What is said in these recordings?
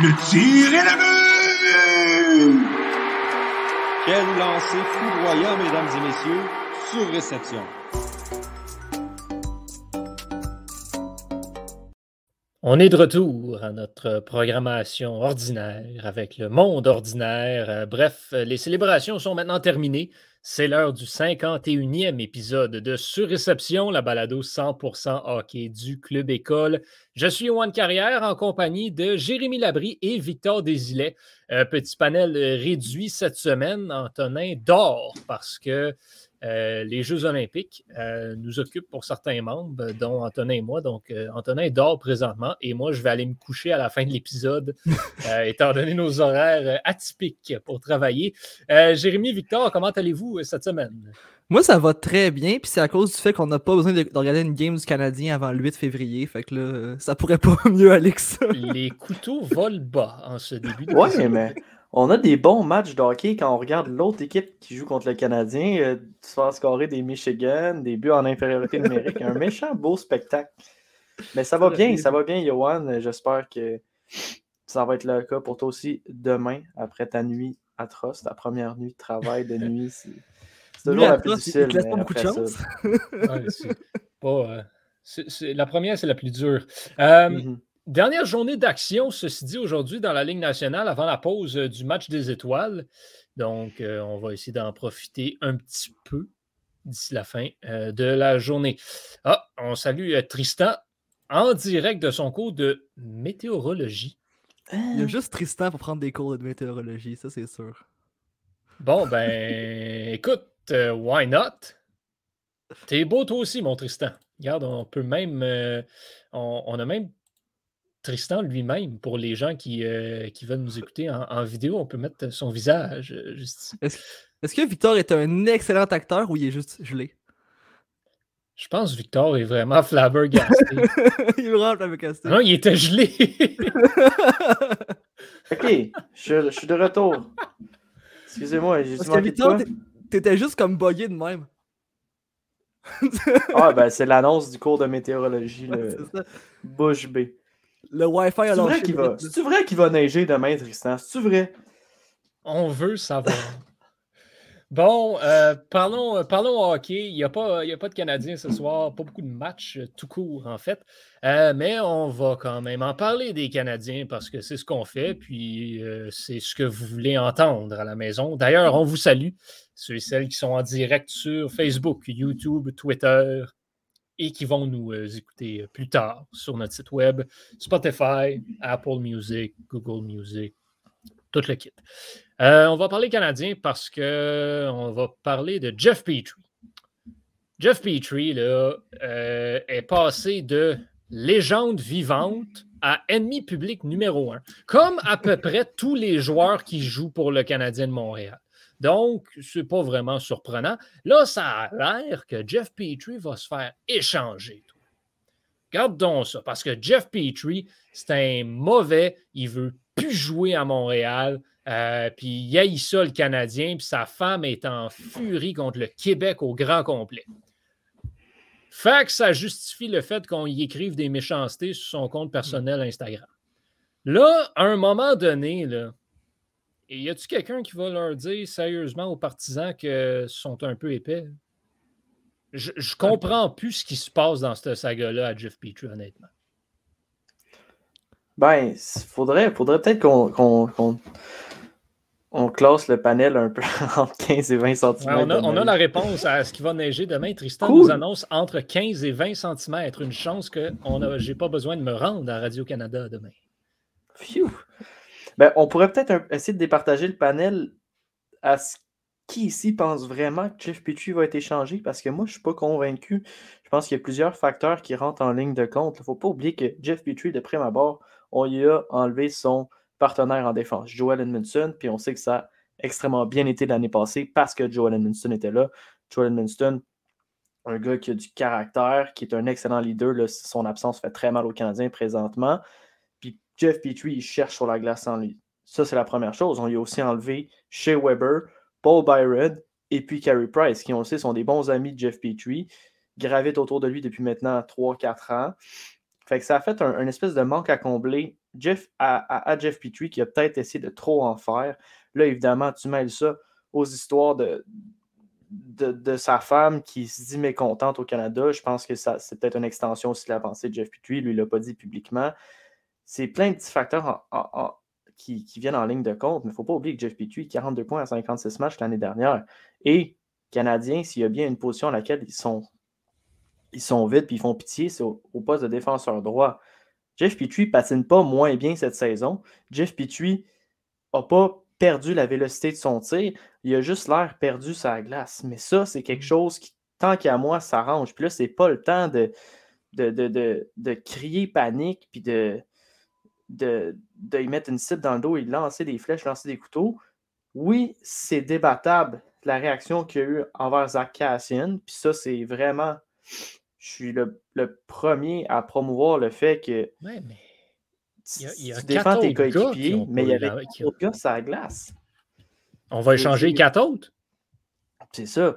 Le tir est le but! Quel lancer foudroyant, mesdames et messieurs, sur réception. On est de retour à notre programmation ordinaire avec le monde ordinaire. Euh, bref, les célébrations sont maintenant terminées. C'est l'heure du 51e épisode de Surréception, la balado 100% hockey du Club École. Je suis Yoann Carrière en compagnie de Jérémy Labry et Victor Desilets. Un petit panel réduit cette semaine. Antonin dort parce que euh, les Jeux olympiques euh, nous occupent pour certains membres, dont Antonin et moi. Donc, euh, Antonin dort présentement et moi, je vais aller me coucher à la fin de l'épisode, étant donné nos horaires atypiques pour travailler. Jérémy, Victor, comment allez-vous cette semaine? Moi, ça va très bien, puis c'est à cause du fait qu'on n'a pas besoin de, regarder une game du Canadien avant le 8 février. Fait que là, ça pourrait pas mieux aller que ça. Les couteaux volent bas en ce début de Ouais, mais on a des bons matchs de hockey quand on regarde l'autre équipe qui joue contre le Canadien euh, se faire scorer des Michigan, des buts en infériorité numérique. un méchant beau spectacle. Mais ça va bien, ça va bien, Johan. J'espère que ça va être le cas pour toi aussi demain, après ta nuit atroce, ta première nuit de travail de nuit. C'est toujours la plus difficile. Il beaucoup de chance. Euh, la première, c'est la plus dure. Euh, mm-hmm. Dernière journée d'action, ceci dit, aujourd'hui dans la Ligue nationale avant la pause euh, du match des étoiles. Donc, euh, on va essayer d'en profiter un petit peu d'ici la fin euh, de la journée. Ah, on salue Tristan en direct de son cours de météorologie. Il y a juste Tristan pour prendre des cours de météorologie, ça c'est sûr. Bon, ben, écoute, why not? T'es beau toi aussi, mon Tristan. Regarde, on peut même. on, a même Tristan lui-même, pour les gens qui, euh, qui veulent nous écouter en, vidéo, on peut mettre son visage euh, juste Est-ce que Victor est un excellent acteur ou il est juste gelé? Je pense que Victor est vraiment flabbergasté. il est vraiment flabbergasté. Non, il était gelé. ok, je, suis de retour. Excusez-moi, j'ai Parce que Victor, t'étais juste comme bogué de même. ah, ben c'est l'annonce du cours de météorologie, le Bush B. Le Wi-Fi a lancé. C'est vrai qu'il va neiger demain, Tristan? C'est vrai? On veut savoir. Bon, euh, parlons, euh, parlons hockey. Il n'y a, pas, a pas de Canadiens ce soir, pas beaucoup de matchs euh, tout court, en fait. mais on va quand même en parler des Canadiens parce que c'est ce qu'on fait, puis c'est ce que vous voulez entendre à la maison. D'ailleurs, on vous salue, ceux et celles qui sont en direct sur Facebook, YouTube, Twitter, et qui vont nous euh, écouter euh, plus tard sur notre site web, Spotify, Apple Music, Google Music, tout le kit. Euh, on va parler canadien parce qu'on va parler de Jeff Petrie. Jeff Petrie là, est passé de légende vivante à ennemi public numéro un, comme à peu près tous les joueurs qui jouent pour le Canadien de Montréal. Donc, ce n'est pas vraiment surprenant. Là, ça a l'air que Jeff Petrie va se faire échanger. Garde donc ça, parce que Jeff Petrie, c'est un mauvais, il veut plus jouer à Montréal, euh, puis il haït le Canadien, puis sa femme est en furie contre le Québec au grand complet. Fait que ça justifie le fait qu'on y écrive des méchancetés sur son compte personnel Instagram. Là, à un moment donné, là, et y a-tu quelqu'un qui va leur dire sérieusement aux partisans que sont un peu épais? Je, je comprends plus ce qui se passe dans cette saga-là à Jeff Petrie, honnêtement. Ben, faudrait, faudrait peut-être qu'on on classe le panel un peu entre 15 et 20 cm. on, a, on, a, la réponse à ce qui va neiger demain. Tristan nous annonce entre 15 et 20 cm. Une chance que je n'ai pas besoin de me rendre à Radio-Canada demain. Phew. Ben, on pourrait peut-être essayer de départager le panel à ce qui ici pense vraiment que Jeff Petrie va être échangé parce que moi, je ne suis pas convaincu. Je pense qu'il y a plusieurs facteurs qui rentrent en ligne de compte. Il ne faut pas oublier que Jeff Petrie, de prime abord, on y a enlevé son partenaire en défense, Joel Edmondson, puis on sait que ça a extrêmement bien été l'année passée parce que Joel Edmondson était là. Joel Edmondson, un gars qui a du caractère, qui est un excellent leader. son absence fait très mal aux Canadiens présentement. Jeff Petrie, cherche sur la glace en lui. Ça, c'est la première chose. On lui a aussi enlevé Shea Weber, Paul Byron et puis Carey Price, qui, on le sait, sont des bons amis de Jeff Petrie, gravitent autour de lui depuis maintenant 3-4 ans. Fait que ça a fait un, espèce de manque à combler Jeff, à, Jeff Petrie qui a peut-être essayé de trop en faire. Là, évidemment, tu mêles ça aux histoires de, sa femme qui se dit mécontente au Canada. Je pense que c'est peut-être une extension aussi de la pensée de Jeff Petrie. Lui, il ne l'a pas dit publiquement. C'est plein de petits facteurs en- en- en- qui, qui viennent en ligne de compte, mais il ne faut pas oublier que Jeff Petrie, 42 points à 56 matchs l'année dernière. Et Canadiens, s'il y a bien une position à laquelle ils sont, ils sont vides et ils font pitié, c'est au, au poste de défenseur droit. Jeff Petrie patine pas moins bien cette saison. Jeff Petrie n'a pas perdu la vélocité de son tir. Il a juste l'air perdu la glace. Mais ça, c'est quelque chose qui, tant qu'à moi, s'arrange. Puis là, c'est pas le temps de, de, de, de, de crier panique puis de, de, de y mettre une cible dans le dos et de lancer des flèches, lancer des couteaux. Oui, c'est débattable la réaction qu'il y a eu envers Zach Cassian. Puis ça, c'est vraiment. Je suis le, le premier à promouvoir le fait que Ouais, mais tu, Il y a- il y a tu défends tes coéquipiers, mais il y avait d'autres gars sur la glace. on va échanger quatre autres. C'est ça.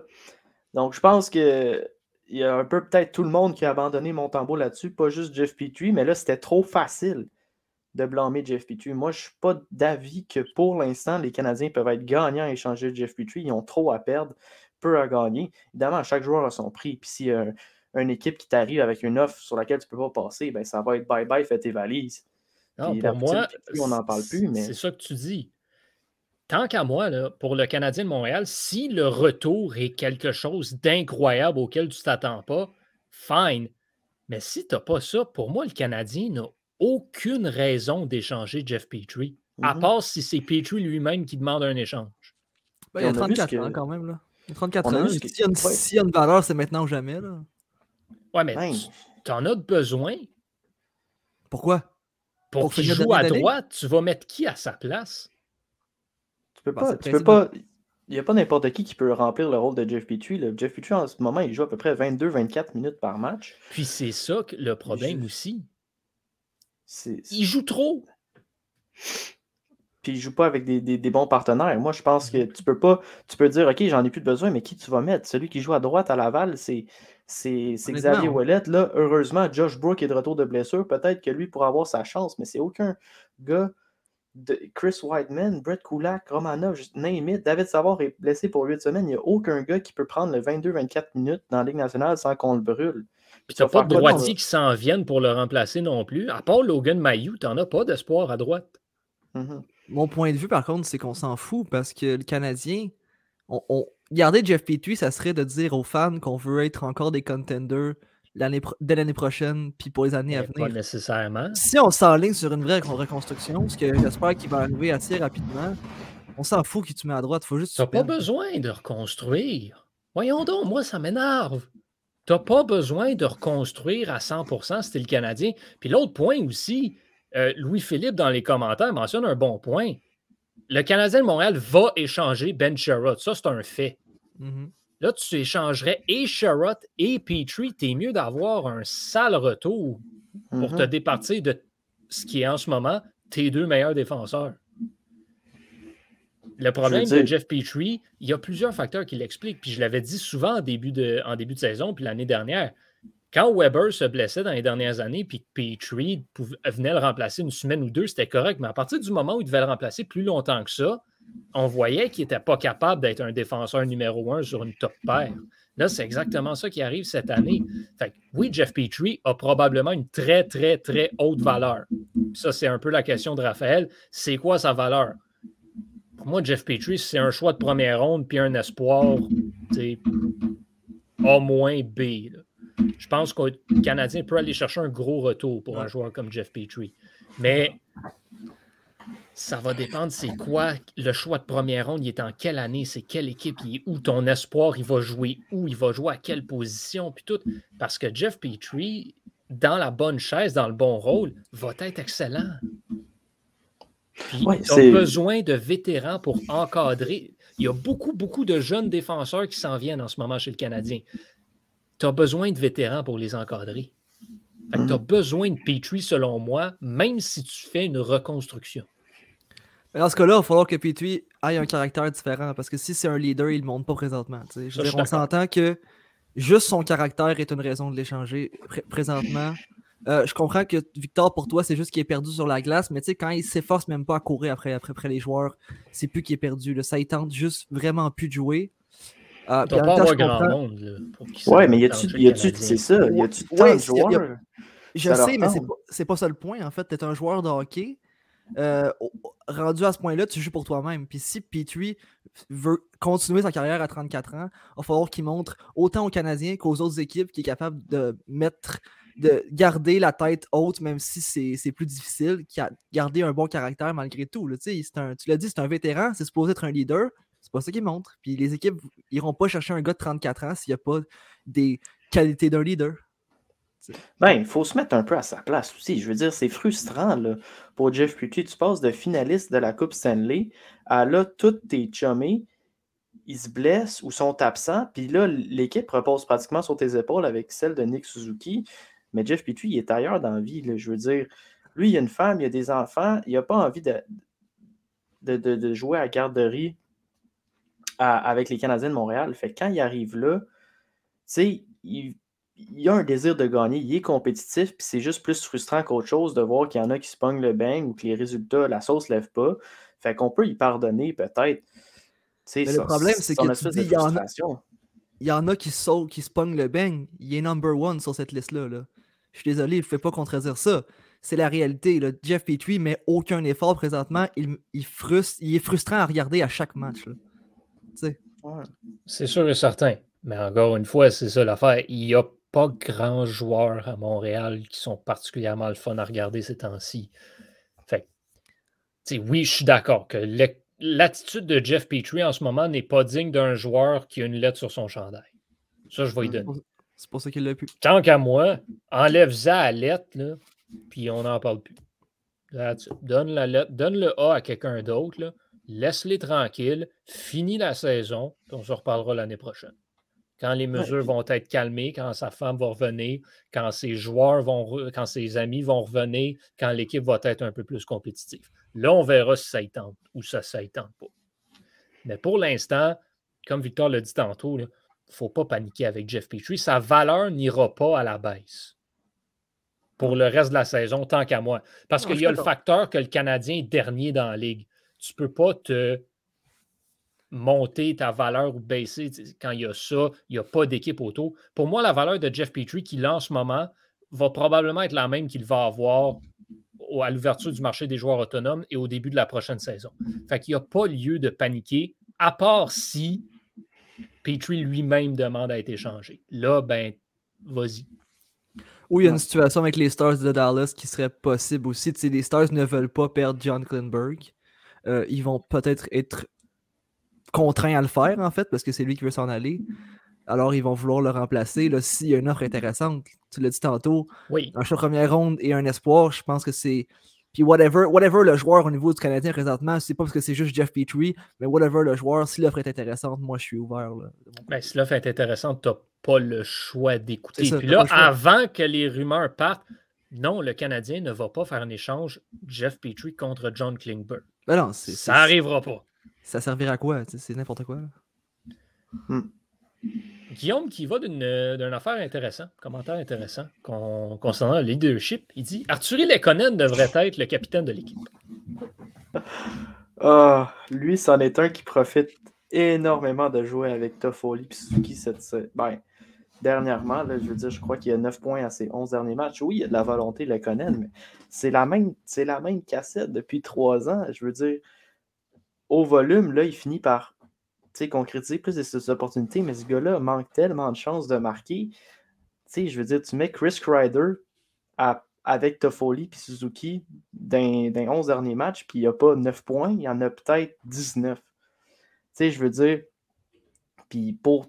Donc, je pense que il y a un peu peut-être tout le monde qui a abandonné mon tambour là-dessus, pas juste Jeff Petrie, mais là, c'était trop facile de blâmer Jeff Petrie. Moi, je ne suis pas d'avis que pour l'instant, les Canadiens peuvent être gagnants à échanger Jeff Petrie. Ils ont trop à perdre, peu à gagner. Évidemment, chaque joueur a son prix. Puis s'il y a un- une équipe qui t'arrive avec une offre sur laquelle tu ne peux pas passer, ben, ça va être bye-bye, fais tes valises. Non, pour moi, on n'en parle plus, mais c'est ça que tu dis. Tant qu'à moi, là, pour le Canadien de Montréal, si le retour est quelque chose d'incroyable auquel tu ne t'attends pas, fine. Mais si tu n'as pas ça, pour moi, le Canadien n'a aucune raison d'échanger Jeff Petrie, à Mhm. part si c'est Petrie lui-même qui demande un échange. Ben, il y a on a vu ce 34 ans que- quand même. Là. Il y a 34 On a ans. S'il y, a une- ouais. y a une valeur, c'est maintenant ou jamais. Là. Ouais, mais Ben, tu en as besoin. Pourquoi? Pour, Pour qu'il joue à droite, tu vas mettre qui à sa place? Tu peux pas. Tu peux pas. Il n'y a pas n'importe qui qui peut remplir le rôle de Jeff Petrie. Jeff Petrie, en ce moment, il joue à peu près 22-24 minutes par match. Puis c'est ça que le problème Je- aussi. C'est- Il joue trop. Puis il joue pas avec des, des- des bons partenaires. Moi, je pense que tu peux pas. Tu peux dire, OK, j'en ai plus de besoin, mais qui tu vas mettre? Celui qui joue à droite à Laval, c'est. C'est Xavier Ouellet. Là, heureusement, Josh Brook est de retour de blessure. Peut-être que lui pourra avoir sa chance, mais c'est aucun gars de Chris Whiteman, Brett Kulak, Romanov, name it. David Savard est blessé pour 8 semaines. Il n'y a aucun gars qui peut prendre le 22-24 minutes dans la Ligue nationale sans qu'on le brûle. Puis tu t'as pas de quoi dans droitier le- qui s'en viennent pour le remplacer non plus. À part Logan Mayou, t'en as pas d'espoir à droite. Mhm. Mon point de vue, par contre, c'est qu'on s'en fout parce que le Canadien, on, on- garder Jeff Petrie, ça serait de dire aux fans qu'on veut être encore des contenders pro- dès l'année prochaine, puis pour les années à Mais pas venir. nécessairement. Si on s'enligne sur une vraie reconstruction, ce que j'espère qu'il va arriver assez rapidement, on s'en fout qui tu mets à droite, faut juste. T'as tu pas besoin de reconstruire. Voyons donc, moi, ça m'énerve. T'as pas besoin de reconstruire à 100% si t'es le Canadien. Puis l'autre point aussi, euh, Louis-Philippe, dans les commentaires, mentionne un bon point. Le Canadien de Montréal va échanger Ben Sherrod. Ça, c'est un fait. Mhm. Là, tu échangerais et Sherrod et Petrie. T'es mieux d'avoir un sale retour pour te départir de ce qui est en ce moment tes deux meilleurs défenseurs. Le problème de Jeff Petrie, il y a plusieurs facteurs qui l'expliquent. Puis je l'avais dit souvent en début de, en début de saison, puis l'année dernière. Quand Weber se blessait dans les dernières années, puis que Petrie venait le remplacer une semaine ou deux, c'était correct. Mais à partir du moment où il devait le remplacer plus longtemps que ça, on voyait qu'il n'était pas capable d'être un défenseur numéro un sur une top paire. Là, c'est exactement ça qui arrive cette année. Fait que, oui, Jeff Petrie a probablement une très, très, très haute valeur. Puis Ça, c'est un peu la question de Raphaël. C'est quoi sa valeur? Pour moi, Jeff Petrie, c'est un choix de première ronde puis un espoir tu sais, A moins B. là. Je pense que le Canadien peut aller chercher un gros retour pour un joueur comme Jeff Petrie. Mais ça va dépendre c'est quoi le choix de première ronde, il est en quelle année, c'est quelle équipe, il est où ton espoir, il va jouer où, il va jouer à quelle position, puis tout. Parce que Jeff Petrie, dans la bonne chaise, dans le bon rôle, va être excellent. Puis Ouais, tu as c'est- besoin de vétérans pour encadrer. Il y a beaucoup, beaucoup de jeunes défenseurs qui s'en viennent en ce moment chez le Canadien. Tu as besoin de vétérans pour les encadrer. tu as besoin de Petrie, selon moi, même si tu fais une reconstruction. Mais dans ce cas-là, il va falloir que Petrie ait un caractère différent parce que si c'est un leader, il ne le montre pas présentement. Je Ça, je on s'entend que juste son caractère est une raison de l'échanger. Pré- présentement, Euh, je comprends que Victor, pour toi, c'est juste qu'il est perdu sur la glace, mais tu sais, quand il s'efforce même pas à courir après, après, après les joueurs, c'est plus qu'il est perdu. Là. Ça, il tente juste vraiment plus de jouer. Euh, pas avoir grand monde. Là, ouais, mais y a-tu, y a-tu, c'est ça, y a-tu tant ouais, de joueurs? je sais, mais c'est pas, c'est pas ça le point, en fait. Tu es un joueur de hockey. Euh, rendu à ce point-là, tu joues pour toi-même. Puis si Petrie veut continuer sa carrière à 34 ans, il va falloir qu'il montre autant aux Canadiens qu'aux autres équipes qu'il est capable de mettre de garder la tête haute, même si c'est plus difficile, garder un bon caractère malgré tout. Là, un, tu l'as dit, c'est un vétéran, c'est supposé être un leader. C'est pas ça qu'il montre. Puis les équipes iront pas chercher un gars de 34 ans s'il n'y a pas des qualités d'un leader. Ben, il faut se mettre un peu à sa place aussi. Je veux dire, c'est frustrant là, pour Jeff Petrie. Tu passes de finaliste de la Coupe Stanley à là, tous tes chummés, ils se blessent ou sont absents. Puis là, l'équipe repose pratiquement sur tes épaules avec celle de Nick Suzuki. Mais Jeff Petrie, il est ailleurs dans la vie. Je veux dire, lui, il a une femme, il a des enfants, il n'a pas envie de, de, jouer à garderie avec les Canadiens de Montréal. Fait quand il arrive là, sais, il, a un désir de gagner, il est compétitif, puis c'est juste plus frustrant qu'autre chose de voir qu'il y en a qui se pognent le bang ou que les résultats, la sauce ne lève pas. Fait qu'on peut y pardonner peut-être. le problème, c'est que tu dis, il y, en a, il y en a qui, sautent, qui se pognent le bang. Il est number one sur cette liste-là. Là. Je suis désolé, il ne fait pas contredire ça. C'est la réalité. Là. Jeff Petrie met aucun effort présentement. Il, il, frustre, il est frustrant à regarder à chaque match. C'est sûr et certain. Mais encore une fois, c'est ça l'affaire. Il n'y a pas grand joueurs à Montréal qui sont particulièrement le fun à regarder ces temps-ci. Fait oui, je suis d'accord que l'attitude de Jeff Petrie en ce moment n'est pas digne d'un joueur qui a une lettre sur son chandail. Ça, je vais y donner. C'est pour ça qu'il l'a pu. Tant qu'à moi, enlève ça à lettre, là, puis on n'en parle plus. Donne, la lettre, donne le A à quelqu'un d'autre, laisse-les tranquilles, finis la saison, puis on se reparlera l'année prochaine. Quand les mesures vont être calmées, quand sa femme va revenir, quand ses joueurs vont, quand ses amis vont revenir, quand l'équipe va être un peu plus compétitive. Là, on verra si ça y tente ou ça ne tente pas. Mais pour l'instant, comme Victor l'a dit tantôt, là, ne faut pas paniquer avec Jeff Petrie. Sa valeur n'ira pas à la baisse pour le reste de la saison, tant qu'à moi. Parce qu'il y a le facteur que le Canadien est dernier dans la ligue. Tu ne peux pas te monter ta valeur ou baisser quand il y a ça, il n'y a pas d'équipe autour. Pour moi, la valeur de Jeff Petrie qu'il a en ce moment va probablement être la même qu'il va avoir à l'ouverture du marché des joueurs autonomes et au début de la prochaine saison. Fait qu'il n'y a pas lieu de paniquer, à part si Petrie lui-même demande à être échangé. Là, ben, vas-y. Ou il y a une situation avec les Stars de Dallas qui serait possible aussi. Tu les Stars ne veulent pas perdre John Klinberg. Euh, ils vont peut-être être contraints à le faire, en fait, parce que c'est lui qui veut s'en aller. Alors, ils vont vouloir le remplacer. S'il y a une offre intéressante, tu l'as dit tantôt, oui. un choix première ronde et un espoir, je pense que c'est puis whatever, whatever le joueur au niveau du Canadien présentement, c'est pas parce que c'est juste Jeff Petrie, mais whatever le joueur, si l'offre est intéressante, moi je suis ouvert. Ben, si l'offre est intéressante, tu n'as pas le choix d'écouter. Puis là, avant que les rumeurs partent, non, le Canadien ne va pas faire un échange Jeff Petrie contre John Klingberg. Ben non, ça n'arrivera pas. Ça servira à quoi? C'est n'importe quoi. Hmm. Guillaume qui va d'une affaire intéressante, commentaire intéressant concernant le leadership. Il dit Arthur Lekonen devrait être le capitaine de l'équipe. Ah, lui, c'en est un qui profite énormément de jouer avec Toffoli et Suzuki ben, dernièrement. je veux dire, je crois qu'il y a 9 points à ses 11 derniers matchs. Oui, il y a de la volonté, Lekonen, mais c'est la même, la même cassette depuis 3 ans. Je veux dire, au volume, là, il finit par concrétiser plus de ces opportunités, mais ce gars-là manque tellement de chances de marquer. sais, je veux dire, tu mets Chris Kreider avec Toffoli et Suzuki dans, 11 derniers matchs, puis il n'y a pas 9 points, il y en a peut-être 19. Tu sais, je veux dire, puis pour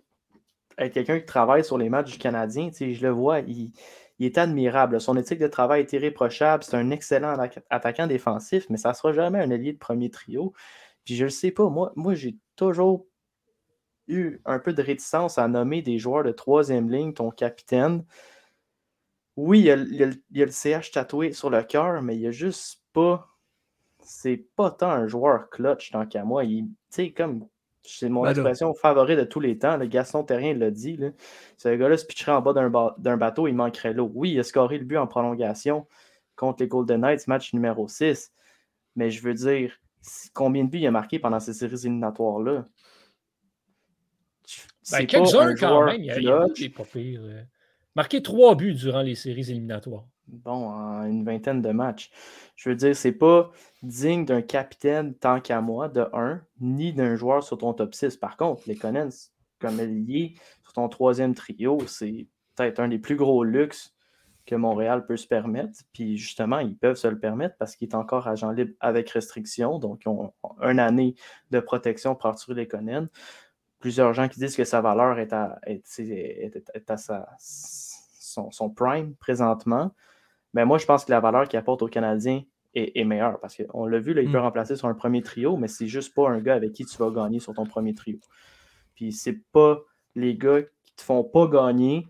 être quelqu'un qui travaille sur les matchs du Canadien, je le vois, il, est admirable. Son éthique de travail est irréprochable. C'est un excellent attaquant défensif, mais ça ne sera jamais un allié de premier trio. Puis je ne le sais pas, moi, moi j'ai toujours eu un peu de réticence à nommer des joueurs de troisième ligne ton capitaine. Oui, il y, a, le CH tatoué sur le cœur, mais il n'y a juste pas. C'est pas tant un joueur clutch tant qu'à moi. Il, comme C'est mon Ben là. expression favorite de tous les temps. Le Gaston Terrien l'a dit. Là. Ce gars-là se pitcherait en bas d'un ba- d'un bateau, il manquerait l'eau. Oui, il a scoré le but en prolongation contre les Golden Knights, match numéro 6. Mais je veux dire, combien de buts il a marqué pendant ces séries éliminatoires-là? Ben, Quelques-uns un quand même? Il y a, il y a clutch. des pas pires. euh. Marqué trois buts durant les séries éliminatoires. bon, en une vingtaine de matchs. Je veux dire, c'est pas digne d'un capitaine tant qu'à moi, de 1, ni d'un joueur sur ton top 6. Par contre, les Connens, comme ailier sur ton troisième trio, c'est peut-être un des plus gros luxes que Montréal peut se permettre. Puis justement, ils peuvent se le permettre parce qu'il est encore agent libre avec restriction. Donc, ils ont une année de protection pour Arthur Lekonen. Plusieurs gens qui disent que sa valeur est à, est- est- est- est à sa- son, son prime présentement. Mais moi, je pense que la valeur qu'il apporte aux Canadiens est, meilleure parce qu'on l'a vu, là, il peut Mm. remplacer sur un premier trio, mais c'est juste pas un gars avec qui tu vas gagner sur ton premier trio. Puis c'est pas les gars qui te font pas gagner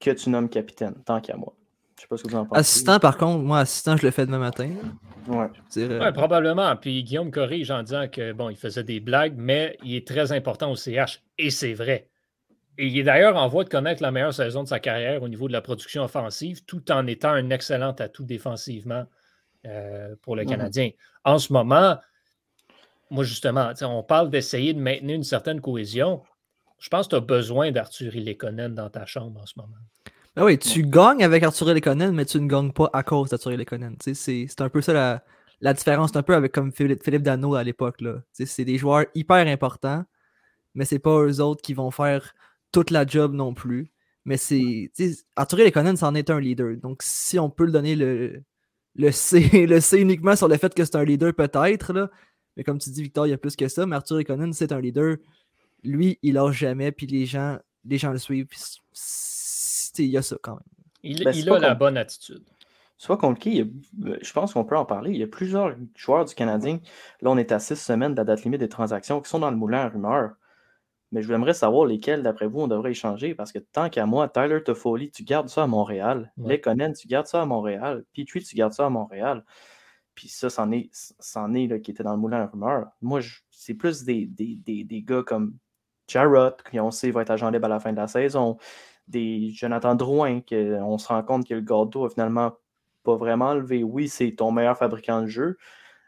que tu nommes capitaine, tant qu'à moi. Je sais pas ce que vous en pensez. Assistant, par contre, moi, assistant, je le fais demain matin. Ouais. Euh, Ouais, probablement. Puis Guillaume corrige en disant que bon, il faisait des blagues, mais il est très important au CH. Et c'est vrai. Et il est d'ailleurs en voie de connaître la meilleure saison de sa carrière au niveau de la production offensive, tout en étant un excellent atout défensivement euh, pour le Mhm. Canadien. En ce moment, moi justement, on parle d'essayer de maintenir une certaine cohésion. Je pense que tu as besoin d'Arthur Lekonen dans ta chambre en ce moment. Ben oui, tu gagnes avec Arthur Lekonen, mais tu ne gagnes pas à cause d'Arthur Lekonen. C'est un peu ça la, la différence. C'est un peu avec comme Philippe, Philippe Dano à l'époque. C'est des joueurs hyper importants, mais c'est pas eux autres qui vont faire toute la job non plus. Mais c'est. Arthur Lekonen, c'en est un leader. Donc si on peut le donner le, le, C, le C uniquement sur le fait que c'est un leader, peut-être. Mais comme tu dis, Victor, il y a plus que ça. Mais Arthur Lekonen, c'est un leader. Lui, il lâche jamais, puis les gens, les gens le suivent. il y a ça quand même. Il, Ben, il a la bonne attitude. Soit contre qui, a- euh, je pense qu'on peut en parler. Il y a plusieurs joueurs du Canadien. Là, on est à six semaines de la date limite des transactions qui sont dans le moulin à rumeurs. Mais je voudrais savoir lesquels, d'après vous, on devrait échanger. Parce que tant qu'à moi, Tyler Toffoli, tu gardes ça à Montréal. Ouais. Lekonen, tu gardes ça à Montréal. Petrie, tu gardes ça à Montréal. Puis ça, c'en est, c'en est là, qui était dans le moulin à rumeurs. Moi, je- c'est plus des, des, des, des gars comme Jarrott, qui on sait va être agent libre à la fin de la saison. Des Jonathan Drouin, qu'on se rend compte que le gâteau a finalement pas vraiment levé. Oui, c'est ton meilleur fabricant de jeu,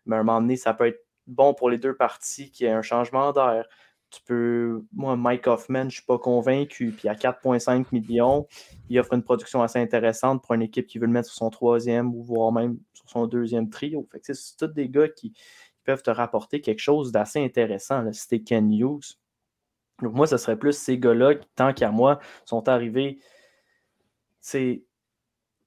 mais à un moment donné, ça peut être bon pour les deux parties qu'il y ait un changement d'air. Tu peux. Moi, Mike Hoffman, je ne suis pas convaincu. Puis à 4,5 millions, il offre une production assez intéressante pour une équipe qui veut le mettre sur son troisième ou voire même sur son deuxième trio. C'est tous des gars qui, qui peuvent te rapporter quelque chose d'assez intéressant. là, si t'es Ken Hughes. Moi, ce serait plus ces gars-là tant qu'à moi, sont arrivés. C'est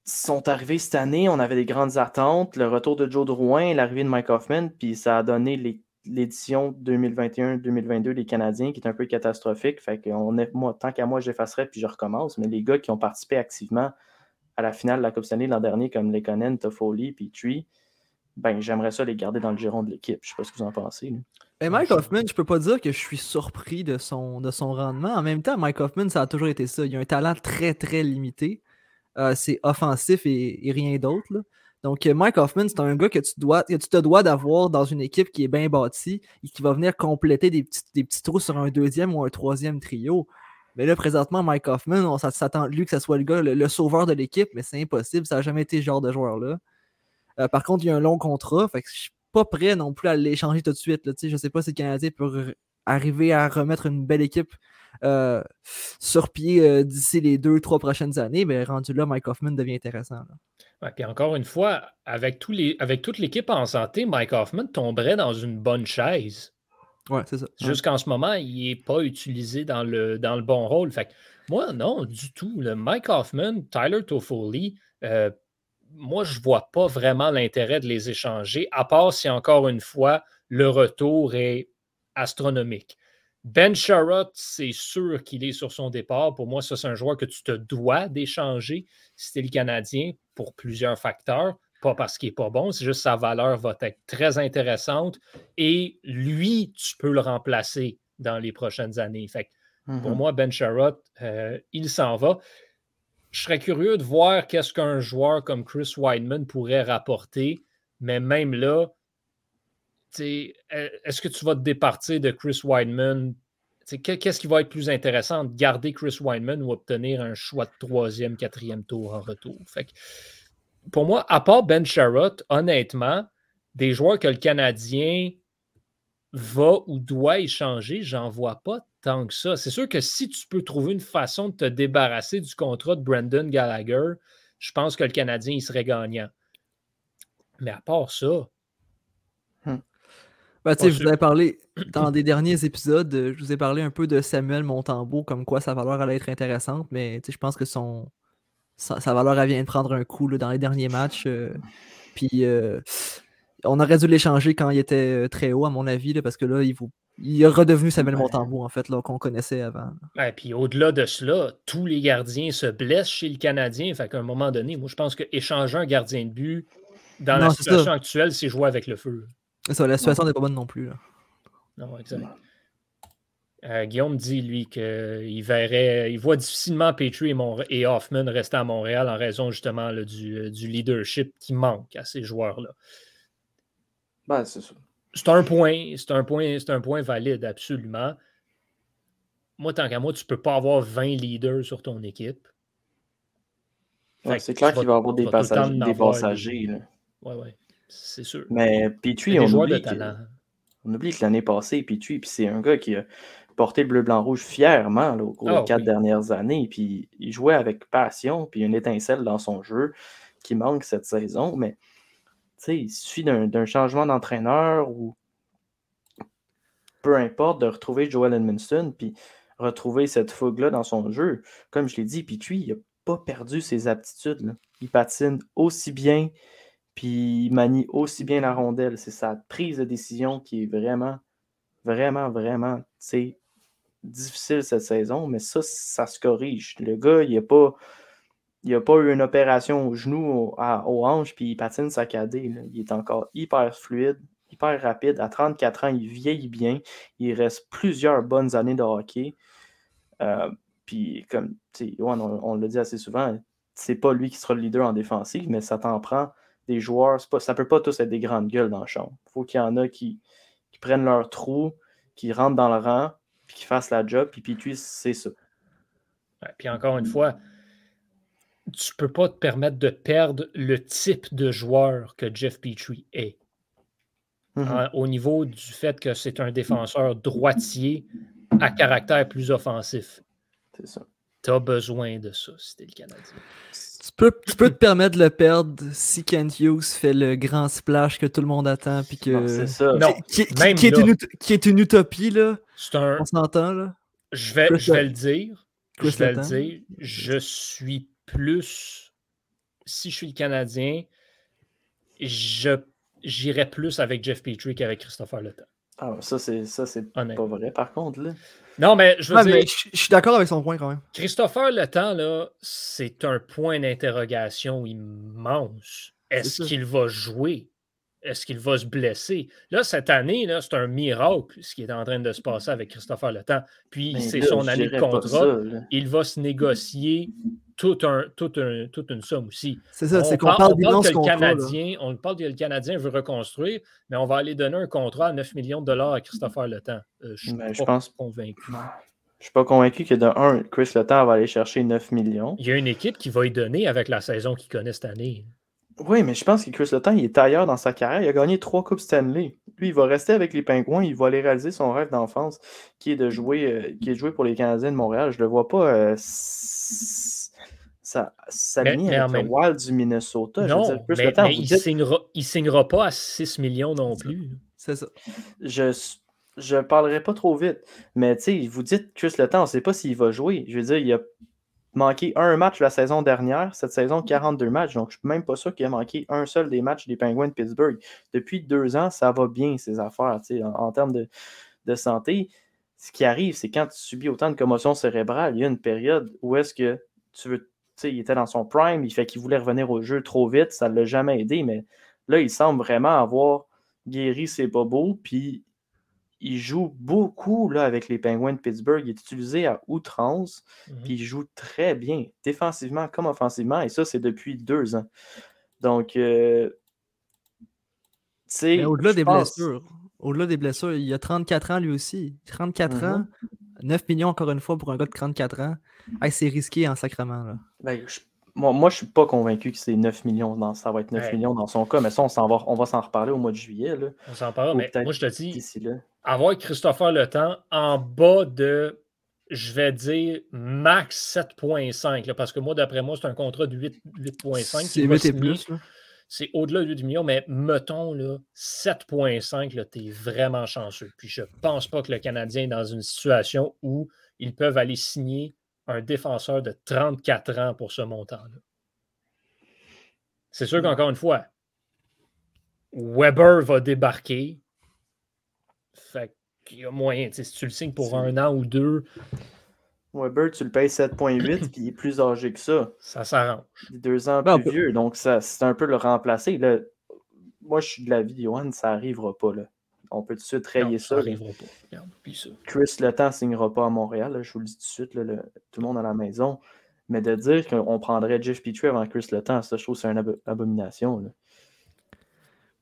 sont arrivés cette année, on avait des grandes attentes, le retour de Joe Drouin, l'arrivée de Mike Hoffman, puis ça a donné l'édition 2021-2022 des Canadiens qui est un peu catastrophique. Fait que tant qu'à moi, j'effacerais puis je recommence. Mais les gars qui ont participé activement à la finale de la Coupe Stanley l'an dernier, comme Lekonen, Toffoli, puis Tree, ben j'aimerais ça les garder dans le giron de l'équipe. Je sais pas ce que vous en pensez. là. Et Mike Hoffman, je peux pas dire que je suis surpris de son, de son rendement. En même temps, Mike Hoffman, ça a toujours été ça. Il a un talent très, très limité. Euh, c'est offensif et, rien d'autre. Donc, euh, Mike Hoffman, c'est un gars que tu, dois, que tu te dois d'avoir dans une équipe qui est bien bâtie et qui va venir compléter des petits, des petits trous sur un deuxième ou un troisième trio. Mais là, présentement, Mike Hoffman, on s'attend lui que ce soit le gars, le, le sauveur de l'équipe, mais c'est impossible. Ça n'a jamais été ce genre de joueur-là. Euh, par contre, il y a un long contrat. Fait que je suis pas prêt non plus à l'échanger tout de suite. Là, je sais pas si le Canadien peut arriver à remettre une belle équipe euh, sur pied euh, d'ici les deux, trois prochaines années. Mais rendu là, Mike Hoffman devient intéressant. là. Ouais, puis encore une fois, avec, tous les, avec toute l'équipe en santé, Mike Hoffman tomberait dans une bonne chaise. Ouais, c'est ça. Ouais. Jusqu'en ce moment, il n'est pas utilisé dans le, dans le bon rôle. Fait que moi, non, du tout. Le Mike Hoffman, Tyler Toffoli, euh, moi, je ne vois pas vraiment l'intérêt de les échanger, à part si, encore une fois, le retour est astronomique. Ben Sherratt, c'est sûr qu'il est sur son départ. Pour moi, ça, c'est un joueur que tu te dois d'échanger si tu es le Canadien pour plusieurs facteurs. Pas parce qu'il n'est pas bon, c'est juste sa valeur va être très intéressante et lui, tu peux le remplacer dans les prochaines années. Fait que pour Mhm. moi, Ben Sherratt, euh, il s'en va. Je serais curieux de voir qu'est-ce qu'un joueur comme Chris Weidman pourrait rapporter, mais même là, est-ce que tu vas te départir de Chris Weidman? Qu'est-ce qui va être plus intéressant de garder Chris Weidman ou obtenir un choix de troisième, quatrième tour en retour? Pour moi, à part Ben Sherrod, honnêtement, des joueurs que le Canadien va ou doit échanger, j'en vois pas tant que ça. C'est sûr que si tu peux trouver une façon de te débarrasser du contrat de Brandon Gallagher, je pense que le Canadien il serait gagnant. Mais à part ça. Hmm. Ben, je vous ai parlé dans des derniers épisodes, je vous ai parlé un peu de Samuel Montembeau, comme quoi sa valeur allait être intéressante, mais je pense que son sa, valeur elle vient de prendre un coup dans les derniers matchs. Euh, puis euh, on aurait dû l'échanger quand il était euh, très haut, à mon avis, parce que là, il, il est redevenu Samuel Montembeau, en fait, qu'on connaissait avant. Et puis au-delà de cela, tous les gardiens se blessent chez le Canadien. Fait qu'à un moment donné, moi, je pense qu'échanger un gardien de but dans la situation actuelle, c'est jouer avec le feu. Ça, la situation n'est pas bonne non plus. Non, exact. Euh, Guillaume dit, lui, qu'il verrait, il voit difficilement Petrie et, Hoffman rester à Montréal en raison justement du, du, leadership qui manque à ces joueurs-là. Ben, c'est ça. C'est un point, c'est un point, c'est un point valide, absolument. Moi, tant qu'à moi, tu ne peux pas avoir 20 leaders sur ton équipe. c'est clair qu'il va y avoir des, passagers. Des passagers Oui, oui, c'est sûr. Mais Petrie, on oublie, on oublie que l'année passée, Petrie, puis c'est un gars qui a porté le bleu-blanc-rouge fièrement au cours des ah quatre dernières années. Puis il jouait avec passion, puis une étincelle dans son jeu qui manque cette saison. Mais il suffit d'un changement d'entraîneur ou peu importe de retrouver Joel Edmondson puis retrouver cette fougue-là dans son jeu. Comme je l'ai dit, puis il n'a pas perdu ses aptitudes. Il patine aussi bien, puis il manie aussi bien la rondelle. C'est sa prise de décision qui est vraiment, vraiment, vraiment difficile cette saison, mais ça, ça se corrige. Le gars, il n'a pas il n'a pas eu une opération au genou, au, hanche, puis il patine saccadé. Il est encore hyper fluide, hyper rapide. À 34 ans, il vieillit bien. Il reste plusieurs bonnes années de hockey. Euh, puis, comme on, on l'a dit assez souvent, c'est pas lui qui sera le leader en défensive, mais ça t'en prend des joueurs. Pas, ça peut pas tous être des grandes gueules dans le champ. Il faut qu'il y en a qui, prennent leur trou, qui rentrent dans le rang, puis qui fassent la job, puis puis c'est ça. puis encore une fois, tu ne peux pas te permettre de perdre le type de joueur que Jeff Petrie est. Mm-hmm. Hein, au niveau du fait que c'est un défenseur droitier à caractère plus offensif. C'est ça. Tu as besoin de ça si le Canadien. Tu peux, tu peux te permettre de le perdre si Kent Hughes fait le grand splash que tout le monde attend. Puis que... C'est ça. Non, qui, est une, qui, est une, utopie, là. Un... On s'entend, là. Je vais, je vais le dire. je vais le dire. Je suis plus, si je suis le Canadien, j'irais plus avec Jeff Petrie qu'avec Christopher Le Ah, ça, c'est, ça, c'est pas vrai, par contre. Là. Non, mais je veux dire. Je, suis d'accord avec son point quand même. Christopher Le là, c'est un point d'interrogation immense. Est-ce qu'il va jouer? Est-ce qu'il va se blesser? Là, cette année, là, c'est un miracle ce qui est en train de se passer avec Christopher Le Puis, c'est son année de contrat. il va se négocier tout un, tout un, toute une somme aussi. C'est ça, c'est qu'on parle, on parle que le Canadien, On parle que le Canadien veut reconstruire, mais on va aller donner un contrat à 9 millions de dollars à Christopher Le euh, je suis pas pense... convaincu. Je suis pas convaincu que de un, Chris Le va aller chercher 9 millions. Il y a une équipe qui va y donner avec la saison qu'il connaît cette année. Oui, mais je pense que Chris Letang, il est ailleurs dans sa carrière. Il a gagné trois Coupes Stanley. Lui, il va rester avec les Pingouins. Il va aller réaliser son rêve d'enfance, qui est de jouer, euh, qui est de jouer pour les Canadiens de Montréal. Je ne le vois pas euh, s'aligner avec le Wild du Minnesota. Non, mais, il ne signera, signera, pas à 6 millions non plus. C'est ça. Je je parlerai pas trop vite, mais tu sais, vous dites Chris Letang, on ne sait pas s'il va jouer. Je veux dire, il a manqué un match la saison dernière, cette saison 42 matchs, donc je ne suis même pas sûr qu'il a manqué un seul des matchs des Penguins de Pittsburgh. Depuis deux ans, ça va bien, ces affaires, en, en termes de, santé. Ce qui arrive, c'est quand tu subis autant de commotions cérébrales, il y a une période où est-ce que tu veux, il était dans son prime, il fait qu'il voulait revenir au jeu trop vite, ça ne l'a jamais aidé, mais là, il semble vraiment avoir guéri ses bobos, puis il joue beaucoup là, avec les Penguins de Pittsburgh. Il est utilisé à outrance, mhm. puis il joue très bien, défensivement comme offensivement, et ça, c'est depuis deux ans. Donc, euh, au-delà des blessures, Au-delà des blessures, il a 34 ans lui aussi. 34 Mhm. ans, 9 millions encore une fois pour un gars de 34 ans. Hey, c'est risqué en sacrement. Là. Ben, je- moi, moi, je suis pas convaincu que c'est 9 millions. Dans, ça va être 9 Ouais. millions dans son cas, mais ça, on, s'en va, on va s'en reparler au mois de juillet. Là, On s'en parle, Ou mais moi, je te dis, là. Avoir Christopher Le Temps en bas de, je vais dire, max 7,5. là, Parce que moi, d'après moi, c'est un contrat de 8 8,5. C'est qu'il va 8 et signer. plus. là. C'est au-delà de 8 millions, mais mettons là, 7,5, là, t'es vraiment chanceux. Puis je pense pas que le Canadien est dans une situation où ils peuvent aller signer un défenseur de 34 ans pour ce montant-là. C'est sûr qu'encore une fois, Weber va débarquer. Fait qu'il y a moyen. tu sais, Si tu le signes pour un an ou deux, Weber, tu le payes 7,8 puis il est plus âgé que ça. ça s'arrange. Il est deux ans Ben, plus vieux. Donc, ça, c'est un peu le remplacer. Là. Moi, je suis de l'avis, Johan, ça n'arrivera pas. Là. On peut tout de suite rayer Non, ça. là. n'arrivera pas. Regarde, ça. Chris Le Temps ne signera pas à Montréal. là, je vous le dis tout de suite, là, le- tout le monde à la maison. Mais de dire qu'on prendrait Jeff Petrie avant Chris Le Temps, ça, je trouve que c'est une abo- abomination.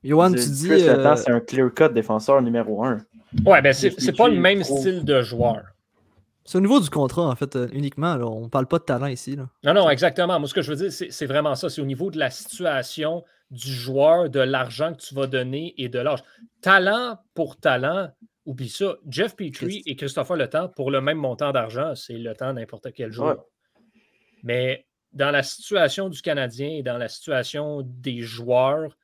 Johan, tu dis. euh, Temps, c'est un clear-cut défenseur numéro un. Ouais, ben c'est pas le même trop- style de joueur. c'est au niveau du contrat, en fait, euh, uniquement. Là. On parle pas de talent ici. Là. Non, non, exactement. Moi, ce que je veux dire, c'est c'est vraiment ça. C'est au niveau de la situation du joueur, de l'argent que tu vas donner et de l'âge. Talent pour talent, oublie ça. Jeff Petrie et Christopher Le Temps, pour le même montant d'argent, c'est le temps n'importe quel jour. Ouais. Mais dans la situation du Canadien et dans la situation des joueurs,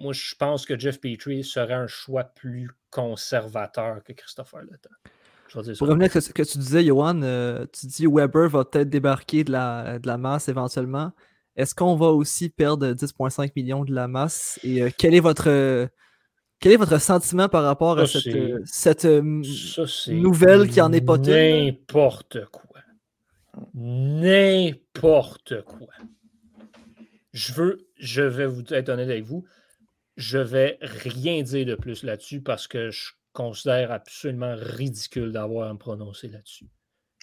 moi, je pense que Jeff Petrie serait un choix plus conservateur que Christopher Le Temps. Je vais dire ça. Pour revenir à ce que tu disais, Johan, euh, tu dis Weber va peut-être débarquer de la, de la masse éventuellement. Est-ce qu'on va aussi perdre 10,5 millions de la masse? Et euh, quel est votre euh, quel est votre sentiment par rapport à Ça, cette, euh, cette, Ça, nouvelle qui en est pas. N'importe quoi. N'importe quoi. Je veux, je vais vous être honnête avec vous, je vais rien dire de plus là-dessus parce que je considère absolument ridicule d'avoir à me prononcer là-dessus.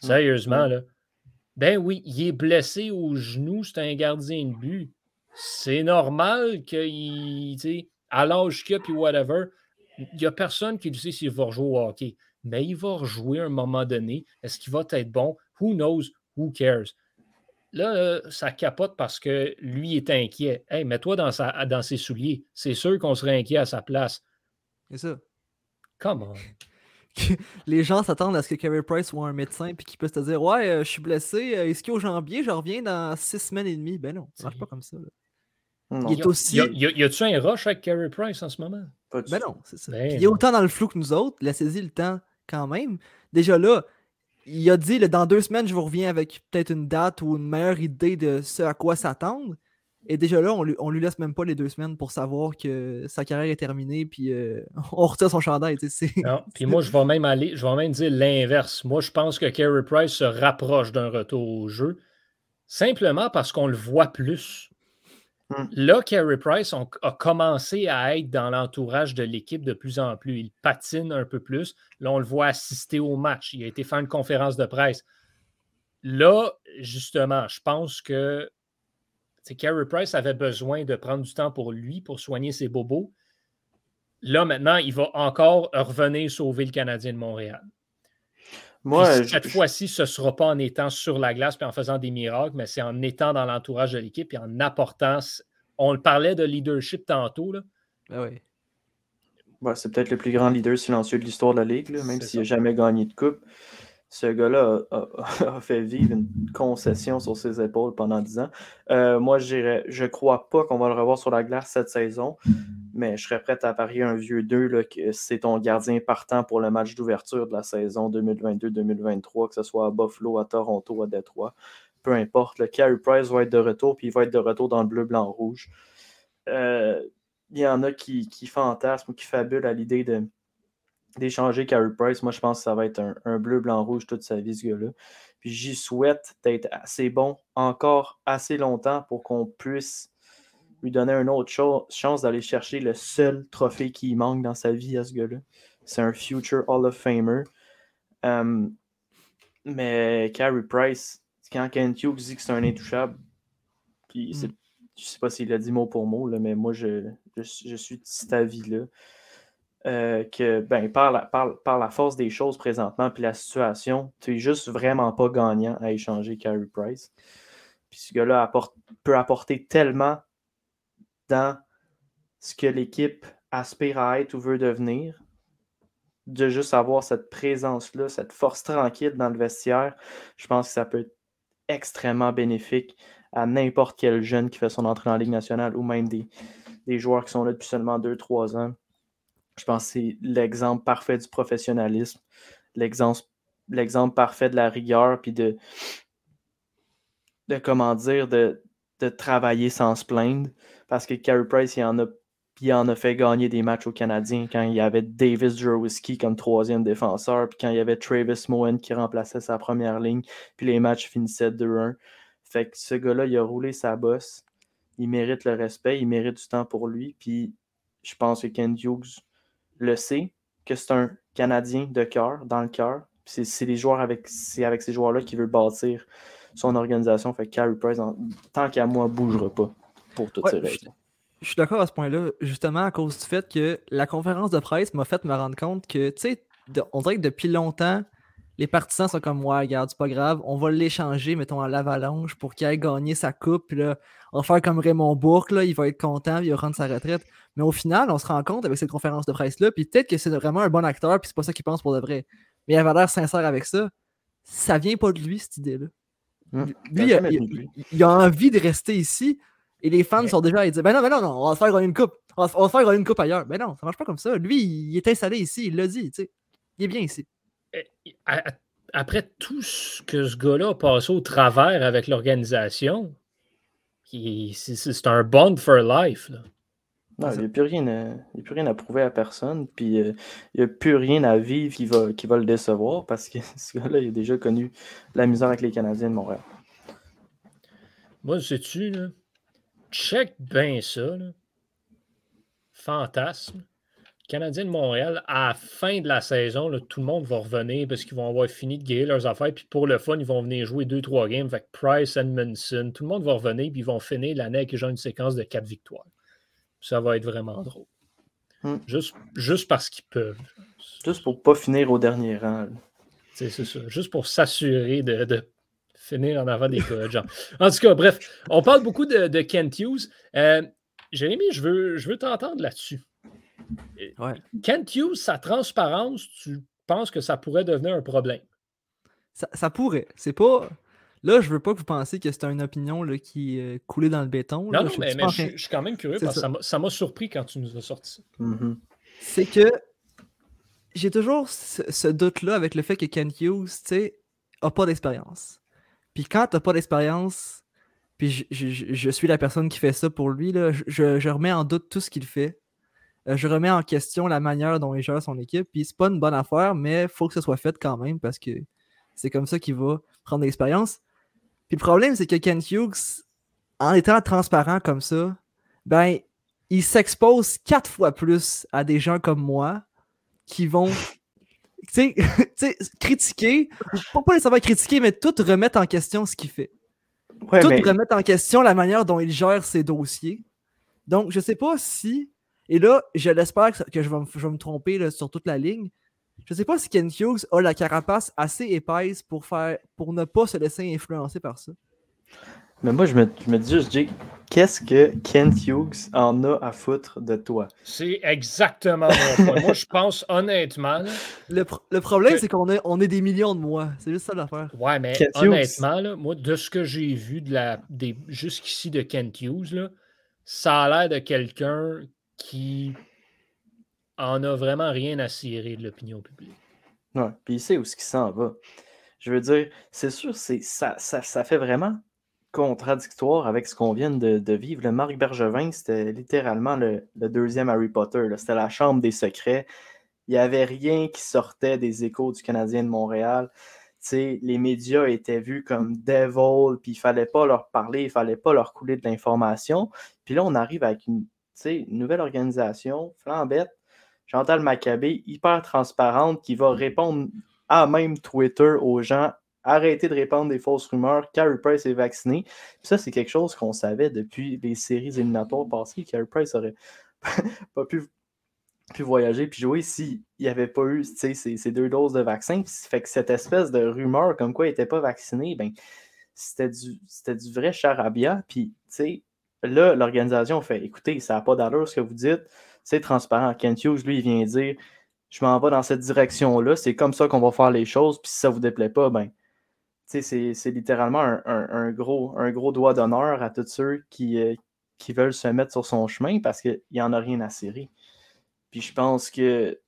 Sérieusement, là. Ben oui, il est blessé au genou, c'est un gardien de but. C'est normal qu'il, tu sais, à l'âge qu'il a, puis whatever, il n'y a personne qui le sait s'il va rejouer au hockey. Mais il va rejouer à un moment donné. Est-ce qu'il va être bon? Who knows? Who cares? Là, euh, ça capote parce que lui est inquiet. Hey, mets-toi dans, sa, dans ses souliers. C'est sûr qu'on serait inquiet à sa place. C'est ça. Come on. Les gens s'attendent à ce que Carey Price soit un médecin puis qu'il puisse te dire Ouais, euh, je suis blessé, euh, est-ce qu'il au jambier, je reviens dans six semaines et demie. Ben non, ça marche pas comme ça. là. Non, Il est aussi. Y, a, y a- y a-tu un rush avec Carey Price en ce moment? pas Ben non, c'est ça. Ben il est autant dans le flou que nous autres. Laissez-y le temps quand même. Déjà là, il a dit dans deux semaines, je vous reviens avec peut-être une date ou une meilleure idée de ce à quoi s'attendre. Et déjà là, on lui, on lui laisse même pas les deux semaines pour savoir que sa carrière est terminée, puis euh, on retire son chandail. Non. Puis moi, je vais même aller, je vais même dire l'inverse. Moi, je pense que Carey Price se rapproche d'un retour au jeu simplement parce qu'on le voit plus. Hmm. Là, Carey Price a commencé à être dans l'entourage de l'équipe de plus en plus. Il patine un peu plus. Là, on le voit assister au match. Il a été faire une conférence de presse. Là, justement, je pense que Carey Price avait besoin de prendre du temps pour lui, pour soigner ses bobos. Là, maintenant, il va encore revenir sauver le Canadien de Montréal. Moi, cette je- fois-ci, ce ne sera pas en étant sur la glace et en faisant des miracles, mais c'est en étant dans l'entourage de l'équipe et en apportant. On le parlait de leadership tantôt. Là. Ben ouais. Ouais, c'est peut-être le plus grand leader silencieux de l'histoire de la Ligue, là, même s'il n'a jamais gagné de coupe. Ce gars-là a, a- a fait vivre une concession sur ses épaules pendant 10 ans. Euh, moi, je dirais, je crois pas qu'on va le revoir sur la glace cette saison, mais je serais prêt à parier un vieux 2 là, que c'est ton gardien partant pour le match d'ouverture de la saison 2022-2023, que ce soit à Buffalo, à Toronto, à Détroit. Peu importe. Le Carey Price va être de retour, puis il va être de retour dans le bleu, blanc, rouge. Euh, il y en a qui, qui fantasment ou qui fabulent à l'idée de, d'échanger Carey Price. Moi, je pense que ça va être un, un bleu, blanc, rouge toute sa vie, ce gars-là. Puis j'y souhaite d'être assez bon encore assez longtemps pour qu'on puisse lui donner une autre cho- chance d'aller chercher le seul trophée qui manque dans sa vie à ce gars-là. C'est un future Hall of Famer. Um, mais Carey Price, quand Kent Hughes dit que c'est un intouchable, puis c'est- je sais pas s'il l'a dit mot pour mot, là, mais moi, je, je, je suis de cet avis-là. euh, que ben, par, la, par, la force des choses présentement, puis la situation, tu es juste vraiment pas gagnant à échanger Carey Price. Puis ce gars-là peut apporter tellement dans ce que l'équipe aspire à être ou veut devenir, de juste avoir cette présence-là, cette force tranquille dans le vestiaire, je pense que ça peut être extrêmement bénéfique à n'importe quel jeune qui fait son entrée en Ligue nationale ou même des, joueurs qui sont là depuis seulement 2-3 ans. Je pense que c'est l'exemple parfait du professionnalisme, l'exemple parfait de la rigueur, puis de, de comment dire, de, de travailler sans se plaindre. Parce que Carey Price, il en a en a fait gagner des matchs aux Canadiens quand il y avait Davis Jurowski comme troisième défenseur, puis quand il y avait Travis Moen qui remplaçait sa première ligne, puis les matchs finissaient 2-1. Fait que ce gars-là, il a roulé sa bosse. Il mérite le respect, il mérite du temps pour lui. Puis je pense que Ken Hughes le sait, que c'est un Canadien de cœur, dans le cœur. C'est les joueurs avec, ces joueurs-là qu'il veut bâtir son organisation. Fait que Carey Price, tant qu'à moi, bougera pas pour toutes ces raisons. Je suis d'accord à ce point-là, justement à cause du fait que la conférence de presse m'a fait me rendre compte que, tu sais, on dirait que depuis longtemps, les partisans sont comme, ouais, regarde, c'est pas grave, on va l'échanger, mettons, à l'avalanche pour qu'il aille gagner sa coupe, puis là, on va faire comme Raymond Bourque, là, il va être content, il va rendre sa retraite. Mais au final, on se rend compte avec cette conférence de presse-là, puis peut-être que c'est vraiment un bon acteur, puis c'est pas ça qu'il pense pour de vrai. Mais il avait l'air sincère avec ça. Ça vient pas de lui, cette idée-là. Hum, lui, il a, envie de rester ici, et les fans sont déjà à dire Ben non, ben non, non, on va faire gagner une coupe. On va, faire gagner une coupe ailleurs. Ben non, ça marche pas comme ça. Lui, il est installé ici, il l'a dit, tu sais. Il est bien ici. Eh, après tout ce que ce gars-là a passé au travers avec l'organisation, c'est un bond for life. Non, il n'y a, plus rien à, plus rien à prouver à personne, puis euh, il n'y a plus rien à vivre qui va, qui va le décevoir parce que ce gars-là, il a déjà connu la misère avec les Canadiens de Montréal. Moi, sais-tu, là, check bien ça. Fantasme. Canadien de Montréal, à la fin de la saison, tout le monde va revenir parce qu'ils vont avoir fini de guérir leurs affaires. Puis pour le fun, ils vont venir jouer 2-3 games avec Price, Edmondson. Tout le monde va revenir puis ils vont finir l'année avec genre une séquence de 4 victoires. Ça va être vraiment drôle. Hmm. Juste, juste parce qu'ils peuvent. Juste pour ne pas finir au dernier rang. C'est ça. Juste pour s'assurer de, finir en avant des codes. En tout cas, bref, on parle beaucoup de, de Kent Hughes. Euh, Jérémy, je veux, je veux t'entendre là-dessus. Ouais. Kent Hughes, sa transparence, tu penses que ça pourrait devenir un problème? Ça, pourrait. C'est pas. Là, je veux pas que vous pensiez que c'était une opinion là, qui est coulée dans le béton. Non, non, mais, je, suis quand même curieux parce que ça m'a surpris quand tu nous as sorti mm-hmm. C'est que j'ai toujours ce, doute-là avec le fait que Kent Hughes, tu sais, a pas d'expérience. Puis quand t'as pas d'expérience, puis je, suis la personne qui fait ça pour lui, là, je remets en doute tout ce qu'il fait. Euh, je remets en question la manière dont il gère son équipe. Puis c'est pas une bonne affaire, mais faut que ce soit fait quand même parce que c'est comme ça qu'il va prendre l'expérience. Puis le problème, c'est que Ken Hughes, en étant transparent comme ça, ben, il s'expose quatre fois plus à des gens comme moi qui vont tu sais, critiquer, pas, pas nécessairement critiquer, mais tout remettre en question ce qu'il fait. tout remettre en question la manière dont il gère ses dossiers. Donc, je sais pas si et là, je l'espère que je vais me, tromper sur toute la ligne. Je ne sais pas si Ken Hughes a la carapace assez épaisse pour, faire, pour ne pas se laisser influencer par ça. Mais moi, je me, dis juste, Jake, qu'est-ce que Ken Hughes en a à foutre de toi? C'est exactement mon point. moi, je pense honnêtement. le, problème, c'est qu'on on est des millions de mois. C'est juste ça l'affaire. Ouais, mais honnêtement, moi, de ce que j'ai vu de la, jusqu'ici de Ken Hughes, ça a l'air de quelqu'un qui en a vraiment rien à cirer de l'opinion publique. Ouais, puis il sait où ce qui s'en va. Je veux dire, c'est sûr, c'est, ça, ça, fait vraiment contradictoire avec ce qu'on vient de, vivre. Le Marc Bergevin, c'était littéralement le, deuxième Harry Potter. C'était la chambre des secrets. Il n'y avait rien qui sortait des échos du Canadien de Montréal. les médias étaient vus comme devil, puis il fallait pas leur parler, il fallait pas leur couler de l'information. Puis là, on arrive avec une sais, nouvelle organisation, flambette, Chantal Maccabé, hyper transparente, qui va répondre à même Twitter aux gens arrêtez de répandre des fausses rumeurs. Carey Price est vacciné. ça, c'est quelque chose qu'on savait depuis les séries éliminatoires passées. Carey Price aurait pas pu pu voyager puis jouer s'il n'y avait pas eu ces, ces, deux doses de vaccin. Fait que cette espèce de rumeur comme quoi il n'était pas vacciné, ben, c'était du, du vrai charabia. Puis, là, l'organisation fait écoutez, ça n'a pas d'allure ce que vous dites, c'est transparent. Kent Hughes, lui, il vient dire je m'en vais dans cette direction-là, c'est comme ça qu'on va faire les choses, puis si ça ne vous déplaît pas, ben, c'est littéralement un, gros, un gros doigt d'honneur à tous ceux qui, euh, qui veulent se mettre sur son chemin parce qu'il n'y en a rien à serrer. Puis je pense que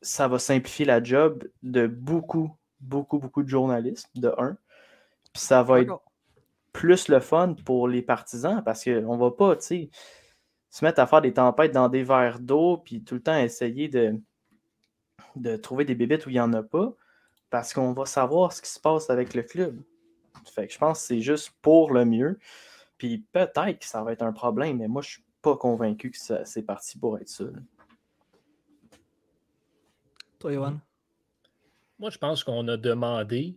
ça va simplifier la job de beaucoup, beaucoup, beaucoup de journalistes, de un. Puis ça va être plus le fun pour les partisans parce qu'on ne va pas, se mettre à faire des tempêtes dans des verres d'eau puis tout le temps essayer de, de trouver des bébites où il n'y en a pas parce qu'on va savoir ce qui se passe avec le club. Fait que je pense que c'est juste pour le mieux. Puis peut-être que ça va être un problème, mais moi, je suis pas convaincu que c'est parti pour être ça. Toi, Johan? Moi, je pense qu'on a demandé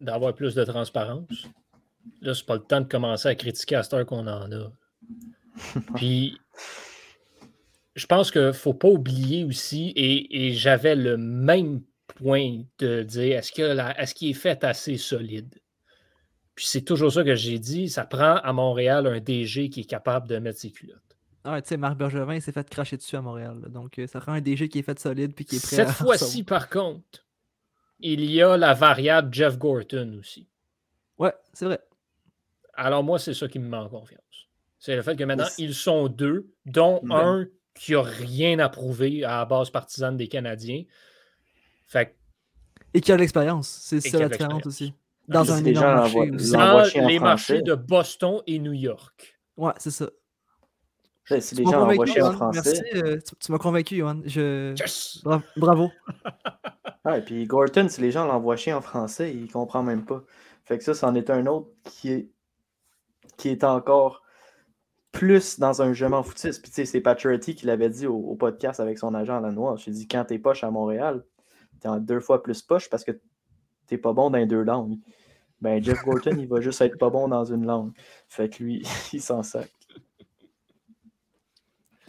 d'avoir plus de transparence. Là, c'est pas le temps de commencer à critiquer à cette heure qu'on en a. Puis, je pense qu'il ne faut pas oublier aussi, et, j'avais le même point de dire est-ce qu'il est, est fait assez solide? Puis c'est toujours ça que j'ai dit, ça prend à Montréal un DG qui est capable de mettre ses culottes. Ah, tu sais, Marc Bergevin s'est fait cracher dessus à Montréal. Donc, euh, ça prend un DG qui est fait solide puis qui est prêt Cette fois-ci, par contre, il y a la variable Jeff Gorton aussi. Ouais, c'est vrai. Alors, moi, c'est ça qui me met en confiance. C'est le fait que maintenant, ils sont deux, dont un qui n'a rien à prouver à la base partisane des Canadiens. Fait Et qui a l'expérience. C'est ça la différence aussi. Dans un énorme marché. Dans les marchés de Boston et New York. Ouais, c'est ça. C'est des gens envoyés en français. Merci, euh, tu, m'as convaincu, Johan. Je... Bravo. et puis Gorton, si les gens l'envoient chier en français, il comprend même pas. Fait que ça, c'en est un autre qui est, qui est encore plus dans un je m'en foutiste. Puis tu sais, c'est Paturity qui l'avait dit au, podcast avec son agent à la noire. J'ai dit quand t'es poche à Montréal, t'es en deux fois plus poche parce que t'es pas bon dans les deux langues. Ben Jeff Gorton, il va juste être pas bon dans une langue. Fait que lui, il s'en sac.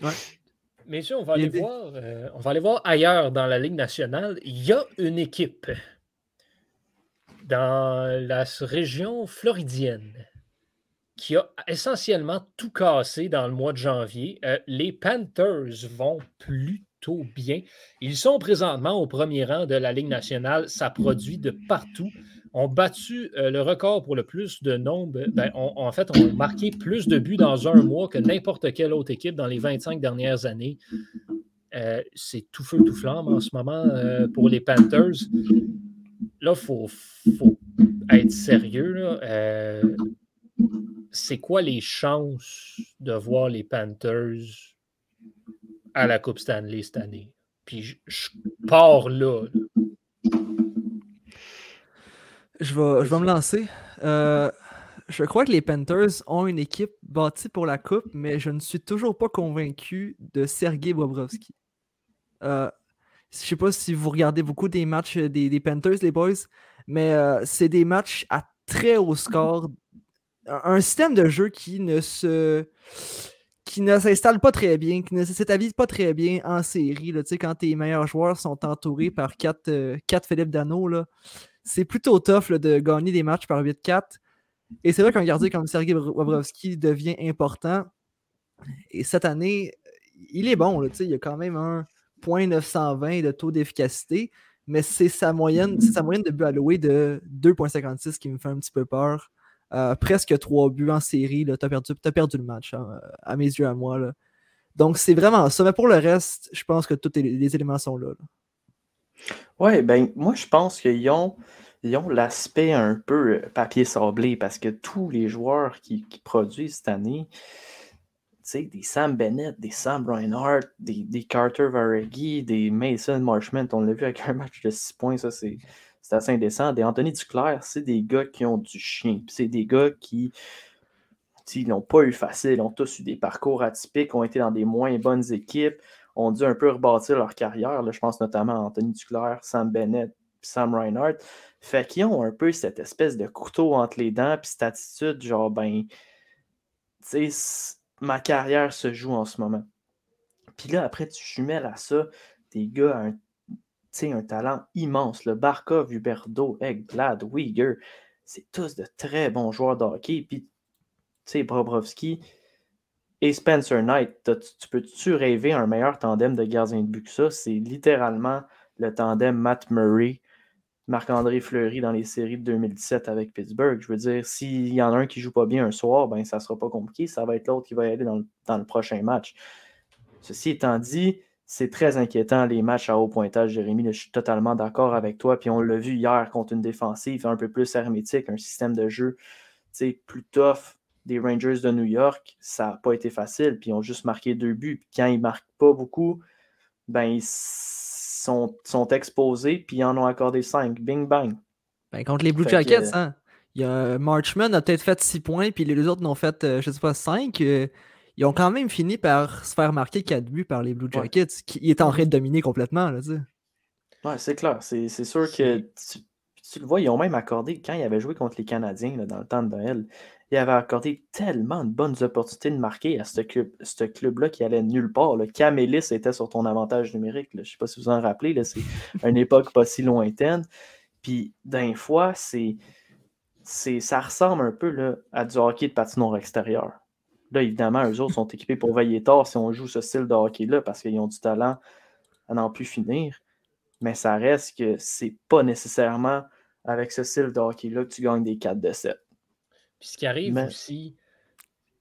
Ouais. Messieurs, on va, aller voir, euh, on va aller voir ailleurs dans la Ligue nationale. Il y a une équipe dans la région floridienne qui a essentiellement tout cassé dans le mois de janvier. Euh, les Panthers vont plutôt bien. Ils sont présentement au premier rang de la Ligue nationale. Ça produit de partout ont battu euh, le record pour le plus de nombre. Ben, en fait, ont marqué plus de buts dans un mois que n'importe quelle autre équipe dans les 25 dernières années. Euh, c'est tout feu, tout flamme en ce moment euh, pour les Panthers. Là, il faut, être sérieux. c'est quoi les chances de voir les Panthers à la Coupe Stanley cette année? Puis je, pars là. Je vais, je vais me lancer. Euh, je crois que les Panthers ont une équipe bâtie pour la Coupe, mais je ne suis toujours pas convaincu de Sergei Bobrovski. Euh, je ne sais pas si vous regardez beaucoup des matchs des, Panthers, les boys, mais euh, c'est des matchs à très haut score. Un système de jeu qui ne se qui ne s'installe pas très bien, qui ne s'établit pas très bien en série. Là, quand tes meilleurs joueurs sont entourés par quatre, quatre Philippe Dano, c'est plutôt tough de gagner des matchs par 8-4. Et c'est vrai qu'un gardien comme Sergei Bobrovski devient important. Et cette année, il est bon. Là, il a quand même un point 920 de taux d'efficacité, mais c'est sa moyenne, sa moyenne de buts alloués de 2.56 qui me fait un petit peu peur. Euh, presque 3 buts en série. Tu as perdu, le match, hein, à mes yeux, à moi. Donc, c'est vraiment ça. Mais pour le reste, je pense que tous les, éléments sont là. Oui, ben moi je pense qu'ils ont, ont l'aspect un peu euh, papier sablé parce que tous les joueurs qui, produisent cette année, des Sam Bennett, des Sam Reinhardt, des, des Carter Varegi, des Mason Marshman, on l'a vu avec un match de 6 points, ça c'est assez indécent. Des Anthony Duclair, c'est des gars qui ont du chien. C'est des gars qui n'ont pas eu facile, ont tous eu des parcours atypiques, ont été dans des moins bonnes équipes, ont dû un peu rebâtir leur carrière. Là, je pense notamment à Anthony Duclair, Sam Bennett, Sam Reinhardt. Fait qu'ils ont un peu cette espèce de couteau entre les dents, puis cette attitude, genre, ben, tu sais, ma carrière se joue en ce moment. Puis là, après, tu jumelles à ça des gars à un, un talent immense. Le Barkov, Huberdo, Egglad, Uyghur, c'est tous de très bons joueurs de hockey. Puis, tu sais, Bobrovski et Spencer Knight, tu peux-tu rêver un meilleur tandem de gardiens de but que ça? C'est littéralement le tandem Matt Murray, Marc-André Fleury dans les séries de 2017 avec Pittsburgh. Je veux dire, s'il y en a un qui joue pas bien un soir, ben ça sera pas compliqué. Ça va être l'autre qui va y aller dans le, prochain match. Ceci étant dit, c'est très inquiétant les matchs à haut pointage, Jérémy. je suis totalement d'accord avec toi. Puis on l'a vu hier contre une défensive un peu plus hermétique, un système de jeu plus tough des Rangers de New York. Ça n'a pas été facile. Puis ils ont juste marqué deux buts. Puis quand ils ne marquent pas beaucoup, ben ils sont, sont exposés. Puis ils en ont accordé cinq. Bing bang. Ben, contre les Blue Jackets, hein? Il y a Marchman a peut-être fait six points, puis les deux autres n'ont fait, euh, je ne sais pas, cinq. Euh, ils ont quand même fini par se faire marquer 4 buts par les Blue Jackets, qui est en train de dominer complètement. Là, ouais, c'est clair. C'est sûr que tu, le vois, ils ont même accordé, quand ils avaient joué contre les Canadiens dans le temps de Noël, ils avaient accordé tellement de bonnes opportunités de marquer à ce club, ce club-là qui allait nulle part. Le Camélis était sur ton avantage numérique. Je ne sais pas si vous en rappelez, c'est une époque pas si lointaine. Puis d'un fois, c'est, ça ressemble un peu là, à du hockey de patinoire extérieur. Là, évidemment, eux autres sont équipés pour veiller tard si on joue ce style de hockey-là parce qu'ils ont du talent à n'en plus finir. Mais ça reste que c'est pas nécessairement avec ce style de hockey-là que tu gagnes des 4 de 7. Puis ce qui arrive aussi,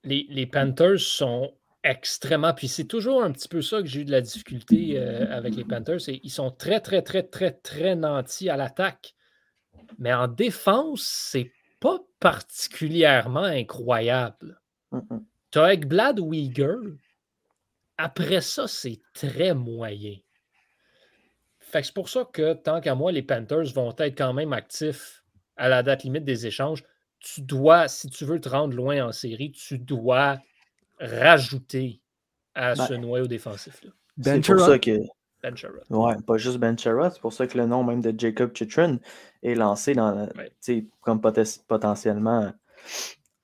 les, Panthers sont extrêmement. Puis c'est toujours un petit peu ça que j'ai eu de la difficulté euh, avec les Panthers. ils sont très, très, très, très, très nantis à l'attaque. Mais en défense, c'est pas particulièrement incroyable. As Ekblad Uyghur? Après ça, c'est très moyen. Fait c'est pour ça que, tant qu'à moi, les Panthers vont être quand même actifs à la date limite des échanges. Tu dois, si tu veux te rendre loin en série, tu dois rajouter à ce noyau défensif-là. C'est pour ça que. Ben ouais, pas juste Ben c'est pour ça que le nom même de Jacob Chitrin est lancé dans, comme potentiellement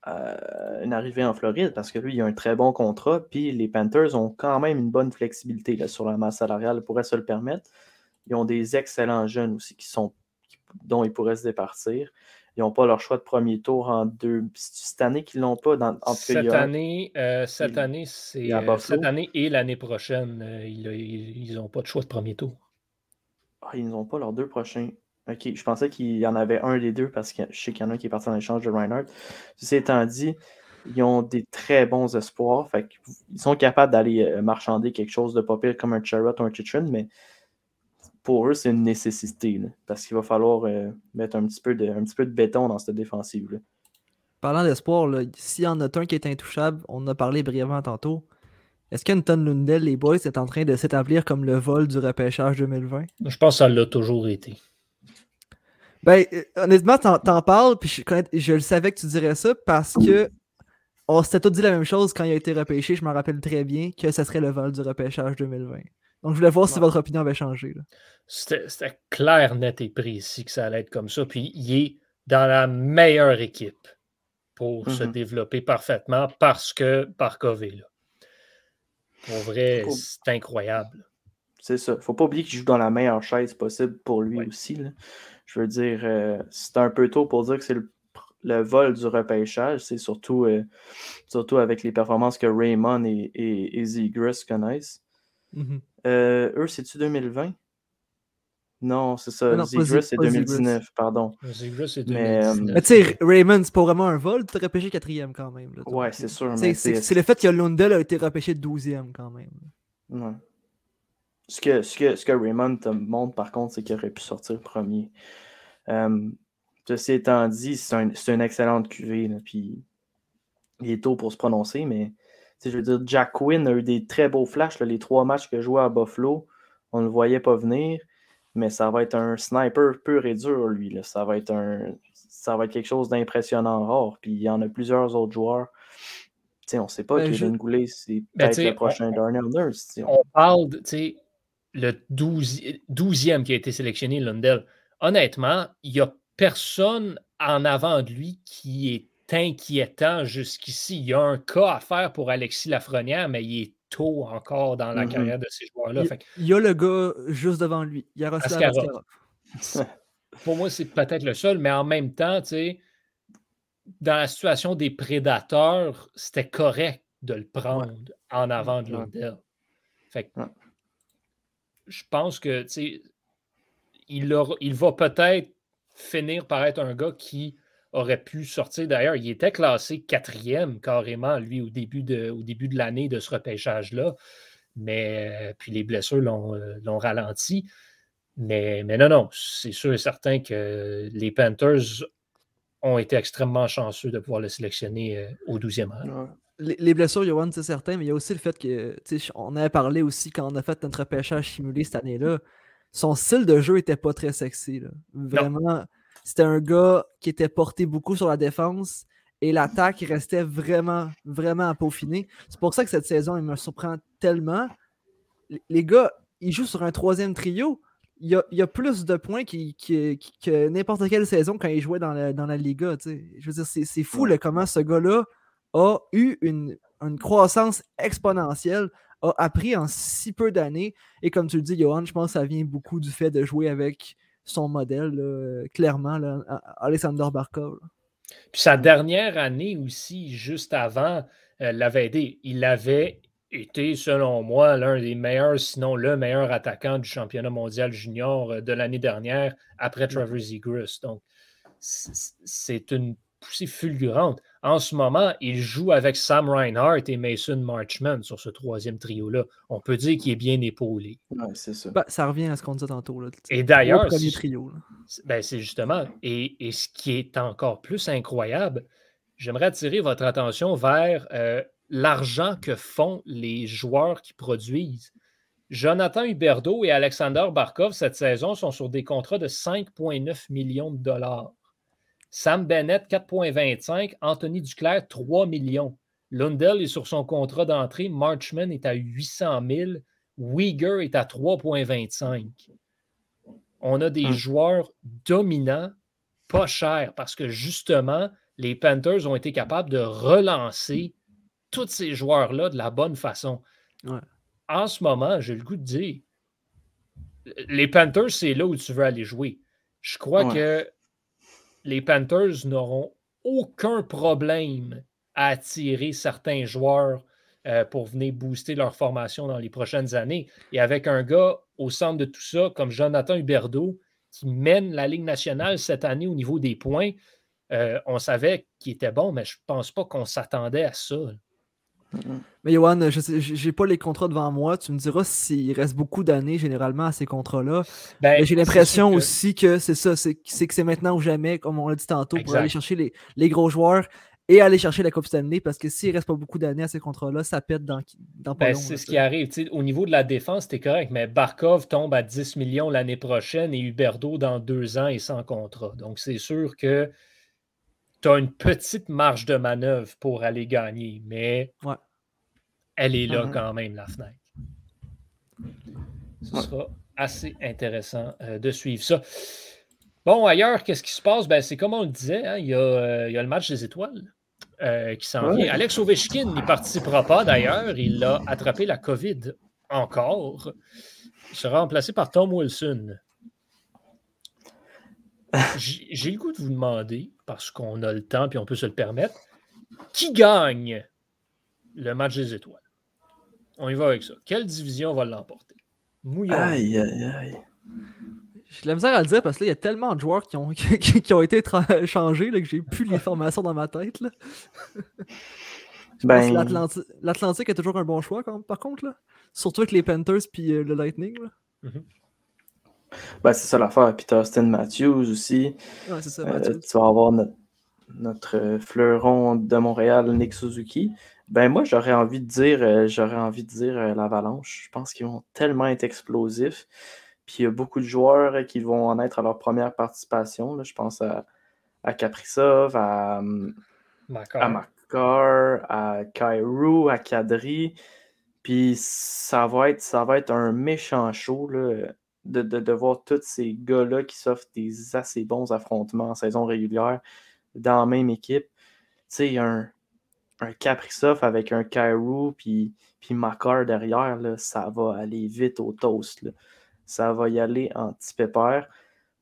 euh, une arrivée en Floride parce que lui, il a un très bon contrat. Puis les Panthers ont quand même une bonne flexibilité là, sur la masse salariale, ils pourraient se le permettre. Ils ont des excellents jeunes aussi qui sont, dont ils pourraient se départir. Ils n'ont pas leur choix de premier tour en deux. Cette année qu'ils l'ont pas. Dans, cette, année, euh, cette année, c'est euh, cette année et l'année prochaine, ils n'ont pas de choix de premier tour. Ah, ils n'ont pas leurs deux prochains. OK, je pensais qu'il y en avait un des deux parce que je sais qu'il y en a un qui est parti en échange de Reinhardt. Ceci étant dit, ils ont des très bons espoirs. Fait ils sont capables d'aller euh, marchander quelque chose de pas pire comme un Charrot ou un Chitrin, mais pour eux, c'est une nécessité. parce qu'il va falloir euh, mettre un petit, peu de, un petit peu de béton dans cette défensive. Là. Parlant d'espoir, s'il y en a un qui est intouchable, on en a parlé brièvement tantôt. Est-ce qu'Anton Lundell, les boys, est en train de s'établir comme le vol du repêchage 2020? Je pense que ça l'a toujours été. Ben, euh, honnêtement, t'en, parles, puis je, le savais que tu dirais ça parce que on s'était tous dit la même chose quand il a été repêché. Je m'en rappelle très bien que ce serait le vol du repêchage 2020. Donc, je voulais voir si votre opinion avait changé. C'était, clair, net et précis que ça allait être comme ça. Puis, il est dans la meilleure équipe pour se mm-hmm. développer parfaitement parce que par COVID. Pour vrai, c'est incroyable. C'est ça. Faut pas oublier qu'il joue dans la meilleure chaise possible pour lui aussi. Là. Je veux dire, euh, c'est un peu tôt pour dire que c'est le, vol du repêchage. C'est surtout, euh, surtout avec les performances que Raymond et, et, connaissent. Mm-hmm. Euh, eux, c'est-tu 2020? Non, c'est ça. Zegras, c'est 2019, pardon. Zegras, c'est 2019. Mais, tu sais, Raymond, c'est pas vraiment un vol, tu as repêché quatrième quand même. Là, ouais, c'est sûr. C'est le fait que Lundell a été repêché 12e quand même. Ouais. Ce que, ce que, ce que Raymond te montre, par contre, c'est qu'il aurait pu sortir premier. Euh, ceci étant dit, c'est un, une excellente cuvée. puis il est tôt pour se prononcer, mais je veux dire, Jack Quinn a eu des très beaux flashs. les trois matchs que je jouais à Buffalo, on ne le voyait pas venir, mais ça va être un sniper pur et dur, lui. Là. Ça, va être un, ça va être quelque chose d'impressionnant rare. Puis il y en a plusieurs autres joueurs on ne sait pas, ben, Kevin Goulet, c'est ben, peut-être le prochain Darnell Nurse. On parle, de le 12e qui a été sélectionné, Lundell, honnêtement, il n'y a personne en avant de lui qui est inquiétant jusqu'ici. Il y a un cas à faire pour Alexis Lafrenière, mais il est tôt encore dans la Mhm. carrière de ces joueurs-là. Il, y a le gars juste devant lui. Yaroslav Askarov. Askarov. pour moi, c'est peut-être le seul, mais en même temps, tu sais, dans la situation des prédateurs, c'était correct de le prendre en avant de. Lundell. Fait que Ouais. Je pense que, il, il va peut-être finir par être un gars qui aurait pu sortir. D'ailleurs, il était classé quatrième carrément, lui, au début de, l'année de ce repêchage-là. Mais euh, puis les blessures l'ont euh, l'ont ralenti. Mais, mais non, non, c'est sûr et certain que les Panthers ont été extrêmement chanceux de pouvoir le sélectionner euh, au 12e rang. Les, les blessures, Johan, c'est certain, mais il y a aussi le fait que, tu sais, on avait parlé aussi quand on a fait notre repêchage simulé cette année-là. Son style de jeu était pas très sexy. là. Vraiment, c'était un gars qui était porté beaucoup sur la défense et l'attaque restait vraiment, vraiment à peaufiner. C'est pour ça que cette saison, il me surprend tellement. Les- gars, ils jouent sur un troisième trio. Il y a, il y a plus de points qui- qui- qui- que n'importe quelle saison quand il jouait dans la, dans la Liga. Je veux dire, c'est c'est fou Ouais. comment ce gars-là a eu une, une croissance exponentielle, a appris en si peu d'années. Et comme tu le dis, Johan, je pense que ça vient beaucoup du fait de jouer avec son modèle, là, clairement, là, Alexander Barkov. là. Puis sa dernière année aussi, juste avant, euh, l'avait aidé. Il avait été, selon moi, l'un des meilleurs, sinon le meilleur attaquant du championnat mondial junior euh, de l'année dernière, après Trevor Zegras. Donc, c'est une poussée fulgurante. En ce moment, il joue avec Sam Reinhart et Mason Marchman sur ce troisième trio-là. On peut dire qu'il est bien épaulé. Ouais, c'est ça. Ben, ça revient à ce qu'on disait tantôt. Là. Et d'ailleurs, premier trio. c'est- Ben, c'est justement. Et, et ce qui est encore plus incroyable, j'aimerais attirer votre attention vers euh, l'argent que font les joueurs qui produisent. Jonathan Huberdeau et Alexander Barkov, cette saison, sont sur des contrats de 5,9 millions de dollars. Sam Bennett, 4,25. Anthony Duclair, 3 millions. Lundell est sur son contrat d'entrée. Marchman est à 800 000. Uyghur est à 3,25 on a des Hmm. joueurs dominants, pas chers, parce que justement, les Panthers ont été capables de relancer tous ces joueurs-là de la bonne façon. Ouais. En ce moment, j'ai le goût de dire, les Panthers, c'est là où tu veux aller jouer. Je crois Ouais. que les Panthers n'auront aucun problème à attirer certains joueurs euh, pour venir booster leur formation dans les prochaines années. Et avec un gars au centre de tout ça, comme Jonathan Huberdeau, qui mène la Ligue nationale cette année au niveau des points, euh, on savait qu'il était bon, mais je ne pense pas qu'on s'attendait à ça. Mais Johan, je sais- j'ai pas les contrats devant moi. Tu me diras s'il reste beaucoup d'années généralement à ces contrats-là. Ben, Mais j'ai l'impression que- aussi que c'est ça, c'est c'est que c'est maintenant ou jamais, comme on l'a dit tantôt, pour aller chercher les, les gros joueurs et aller chercher la Coupe Stanley parce que s'il reste pas beaucoup d'années à ces contrats-là, ça pète dans, dans pas Ben, long, c'est là, ce qui arrive. Au niveau de la défense, c'était correct, mais Barkov tombe à 10 millions l'année prochaine et Huberdeau dans deux ans et sans contrat. Donc, c'est sûr que tu as une petite marge de manœuvre pour aller gagner, mais Ouais. Elle est là Mhm. quand même, la fenêtre. Ce Ouais. sera assez intéressant euh, de suivre ça. Bon, ailleurs, qu'est-ce qui se passe? Ben, c'est comme on le disait, hein, il, y a, euh, il y a le match des étoiles euh, qui s'en Ouais. vient. Alex Ovechkin n'y participera pas d'ailleurs. Il a attrapé la COVID encore. Il sera remplacé par Tom Wilson. J'ai j'ai le goût de vous demander, parce qu'on a le temps et on peut se le permettre, qui gagne le match des étoiles? On y va avec ça. Quelle division va l'emporter? Mouillon. Aïe, aïe, aïe. J'ai de la misère à le dire parce que là, il y a tellement de joueurs qui ont, qui, qui ont été changés là, que j'ai plus l'information dans ma tête. là. Je pense que Ben, l'Atlanti- L'Atlantique est toujours un bon choix, quand- par contre. Là. Surtout avec les Panthers puis euh, le Lightning. Là. ben, c'est ça l'affaire. Puis t'as Austin Matthews aussi. Ouais, c'est ça, Euh, Matthews. tu vas avoir notre, notre euh, fleuron de Montréal, Nick Suzuki. Ben moi, j'aurais envie de dire, euh, j'aurais envie de dire euh, l'Avalanche. Je pense qu'ils vont tellement être explosifs. Puis il y a beaucoup de joueurs euh, qui vont en être à leur première participation. là. Je pense à, à Kaprizov, à, Makar. à Makar, à Kairu, à Kadri. Puis ça va être, ça va être un méchant show là, de, de, de voir tous ces gars-là qui s'offrent des assez bons affrontements en saison régulière dans la même équipe. Tu sais, un, un Kaprizov avec un Kairu puis, puis Makar derrière, là, ça va aller vite au toast. là. Ça va y aller en petit pépère.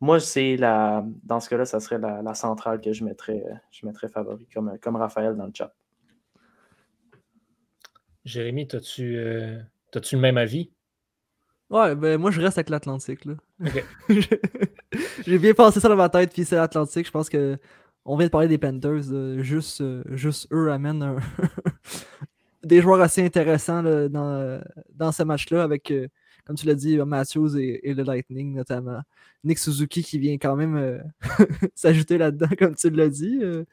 Moi, c'est la. Dans ce cas-là, ça serait la, la centrale que je mettrais, je mettrais favori, comme, comme Raphaël dans le chat. Jérémy, t'as-tu euh, le même avis? Ouais, ben moi je reste avec l'Atlantique. là. J'ai bien pensé ça dans ma tête, puis c'est l'Atlantique. Je pense que on vient de parler des Panthers. juste, euh, juste eux amènent des joueurs assez intéressants dans, ce match-là, avec, euh, comme tu l'as dit, Matthews et, le Lightning notamment. Nick Suzuki qui vient quand même euh, s'ajouter là-dedans, comme tu l'as dit. je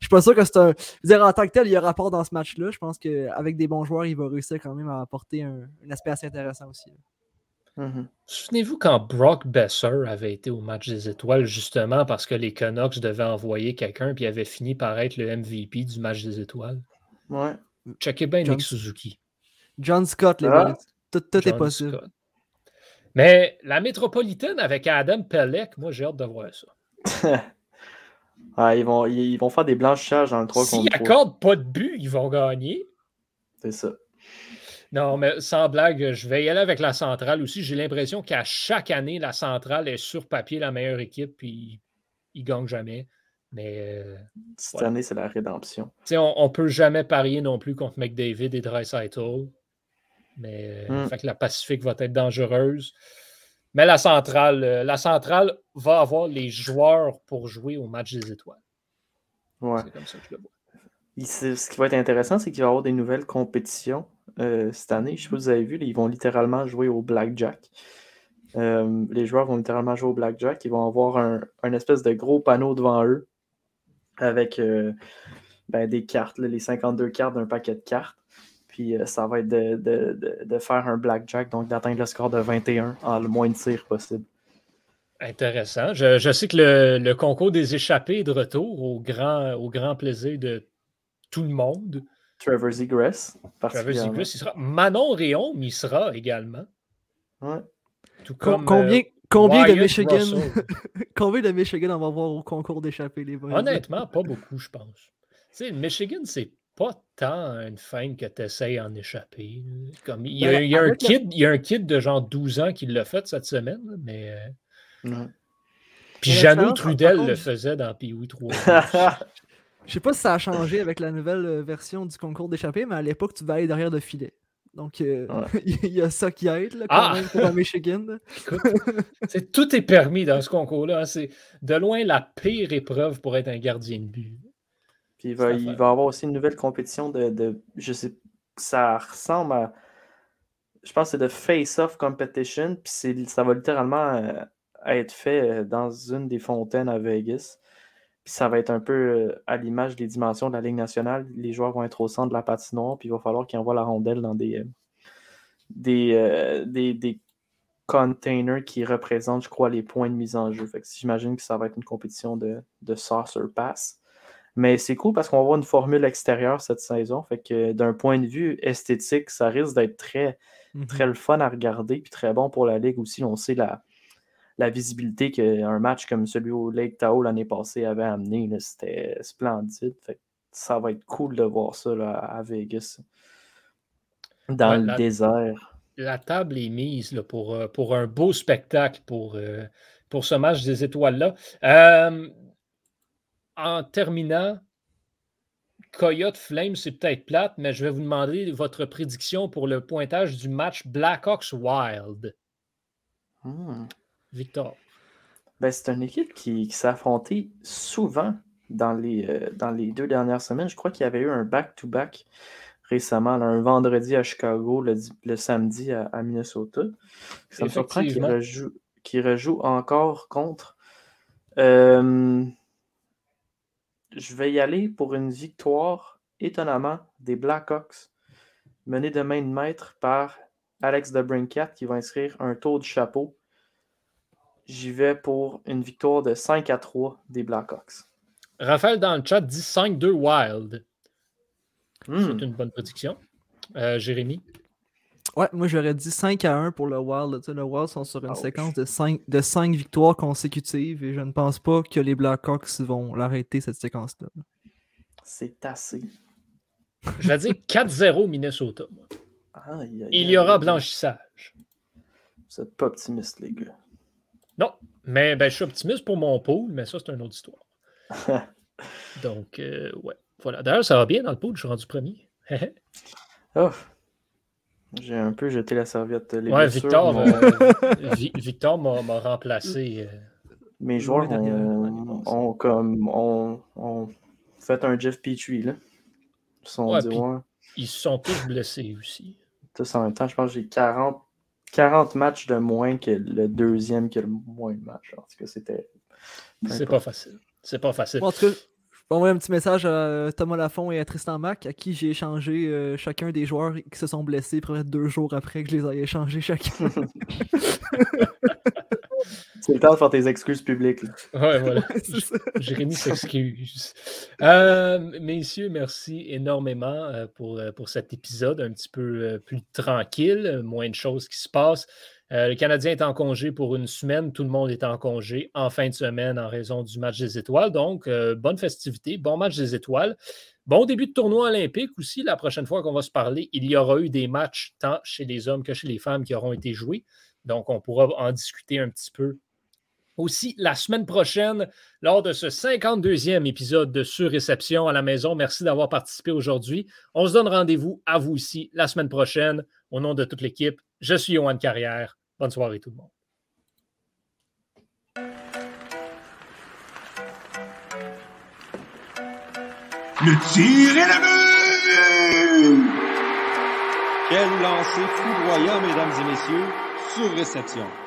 suis pas sûr que c'est un. Je veux dire, en tant que tel, il y a rapport dans ce match-là. Je pense qu'avec des bons joueurs, il va réussir quand même à apporter un, aspect assez intéressant aussi. Mhm. Souvenez-vous quand Brock Besser avait été au match des étoiles, justement parce que les Canucks devaient envoyer quelqu'un, puis il avait fini par être le MVP du match des étoiles? Ouais. Checkez bien John- Nick Suzuki. John Scott, les Ah. Tout, tout est possible. Scott. Mais la métropolitaine avec Adam Pelech, moi j'ai hâte de voir ça. Ah, ils, vont, ils, vont faire des blanchages dans le 3 S'ils contre 3. accordent pas de but, ils vont gagner. C'est ça. Non, mais sans blague, je vais y aller avec la centrale aussi. J'ai l'impression qu'à chaque année, la centrale est sur papier la meilleure équipe, puis ils ne gagnent jamais. Mais euh, Cette Voilà. année, c'est la rédemption. on ne peut jamais parier non plus contre McDavid et Dreisaitl. Mais euh, Mm. fait que la Pacifique va être dangereuse. Mais la centrale, euh, la centrale va avoir les joueurs pour jouer au match des étoiles. Ouais. C'est comme ça que je le vois. Ce qui va être intéressant, c'est qu'il va y avoir des nouvelles compétitions euh, cette année. Je ne sais pas si vous avez vu, ils vont littéralement jouer au blackjack. Euh, les joueurs vont littéralement jouer au blackjack. Ils vont avoir un, un espèce de gros panneau devant eux avec euh, ben, des cartes, les 52 cartes d'un paquet de cartes. Puis ça va être de, de- de- faire un blackjack, donc d'atteindre le score de 21 en le moins de tirs possible. Intéressant. Je, je sais que le, le concours des échappés est de retour au grand, au grand plaisir de tout le monde. Trevor Zegras, Travis particulièrement. Zegras, il sera. Manon Réaume, il sera également. Ouais. Tout Com- comme, combien euh, combien de Michigan combien de Michigan on va voir au concours d'échappée, les boys? Honnêtement, pas beaucoup, je pense. Tu sais, le Michigan, c'est pas tant une fin que tu essayes en échapper. Comme, il, y a, Ben, il y a un kid, il y a un kid de genre 12 ans qui l'a fait cette semaine, mais. euh, Ouais. Puis Jeannot Trudel le faisait dans Pee-Wee 3. Je sais pas si ça a changé avec la nouvelle euh, version du concours d'échappée, mais à l'époque, tu devais aller derrière le filet. Donc, euh, Ouais. il y a ça qui aide là, quand Ah! même pour la Michigan. Écoute, c'est- tout est permis dans ce concours-là. hein. C'est de loin la pire épreuve pour être un gardien de but. Puis il va, il y avoir aussi une nouvelle compétition de, de- je sais, ça ressemble à, je pense que c'est de face-off competition, puis ça va littéralement euh, être fait dans une des fontaines à Vegas. Puis ça va être un peu euh, à l'image des dimensions de la Ligue nationale. Les joueurs vont être au centre de la patinoire, puis il va falloir qu'ils envoient la rondelle dans des, euh, des, euh, des, des containers qui représentent, je crois, les points de mise en jeu. Fait que j'imagine que ça va être une compétition de, de saucer pass. Mais c'est cool parce qu'on va avoir une formule extérieure cette saison. Fait que d'un point de vue esthétique, ça risque d'être très, Mhm. très le fun à regarder, puis très bon pour la Ligue aussi. On sait la, la visibilité qu'un match comme celui au Lake Tahoe l'année passée avait amené. C'était splendide. Fait ça va être cool de voir ça là, à Vegas. Dans Ouais, le la- désert. La table est mise là, pour, euh, pour un beau spectacle pour, euh, pour ce match des étoiles-là. Euh, en terminant, Coyote Flame, c'est peut-être plate, mais je vais vous demander votre prédiction pour le pointage du match Blackhawks Wild. Hmm. Victor. Ben, c'est une équipe qui, qui s'est affrontée souvent dans les, euh, dans les deux dernières semaines. Je crois qu'il y avait eu un back-to-back récemment, là, un vendredi à Chicago, le, le samedi à, à Minnesota. Ça me surprend qu'il rejoue, rejoue encore contre. Euh, je vais y aller pour une victoire, étonnamment, des Blackhawks, menée de main de maître par Alex DeBrincat qui va inscrire un tour du chapeau. J'y vais pour une victoire de 5 à 3 des Blackhawks. Raphaël dans le chat dit 5-2 Wild. Hmm. C'est une bonne prédiction. Euh, Jérémy? Ouais, moi j'aurais dit 5 à 1 pour le Wild. Tu sais, Le Wild sont sur une Ouch. séquence de 5, de 5 victoires consécutives et je ne pense pas que les Blackhawks vont l'arrêter cette séquence-là. C'est assez. Je vais dire 4-0 Minnesota. Moi. Aïe, aïe, Il y aura blanchissage. Vous êtes pas optimiste, les gars. Non, mais ben, je suis optimiste pour mon pool, mais ça, c'est une autre histoire. Donc, euh, ouais. Voilà. D'ailleurs, ça va bien dans le pool, je suis rendu premier. Oh. J'ai un peu jeté la serviette. Les ouais, Victor, euh, Vi- Victor m'a remplacé. euh, Mes joueurs ont, comme ont, ont fait un Jeff Petrie là. Ils sont Ouais, dit puis- ouais. ils se sont tous blessés aussi. Tous en même temps, je pense que j'ai 40, 40 matchs de moins que le deuxième qui a le moins de matchs. En tout cas, c'était. C'est pas facile. C'est pas facile. Bon, en tout cas, je vais envoyer un petit message à Thomas Lafont et à Tristan Mack, à qui j'ai échangé euh, chacun des joueurs qui se sont blessés près de deux jours après que je les ai échangés chacun. C'est le temps de faire tes excuses publiques. là. Ouais, voilà. Jérémy s'excuse. Euh, messieurs, merci énormément euh, pour, euh, pour cet épisode un petit peu euh, plus tranquille, moins de choses qui se passent. Euh, le Canadien est en congé pour une semaine, tout le monde est en congé en fin de semaine en raison du match des étoiles. Donc, euh, bonne festivité, bon match des étoiles. Bon début de tournoi olympique aussi. La prochaine fois qu'on va se parler, il y aura eu des matchs tant chez les hommes que chez les femmes qui auront été joués. Donc, on pourra en discuter un petit peu aussi la semaine prochaine lors de ce 52e épisode de Surréception à la maison. Merci d'avoir participé aujourd'hui. On se donne rendez-vous à vous aussi la semaine prochaine. Au nom de toute l'équipe, je suis Johan Carrière. Bonne soirée tout le monde. Le tir est le but! Quel lancer foudroyant, mesdames et messieurs, sur réception.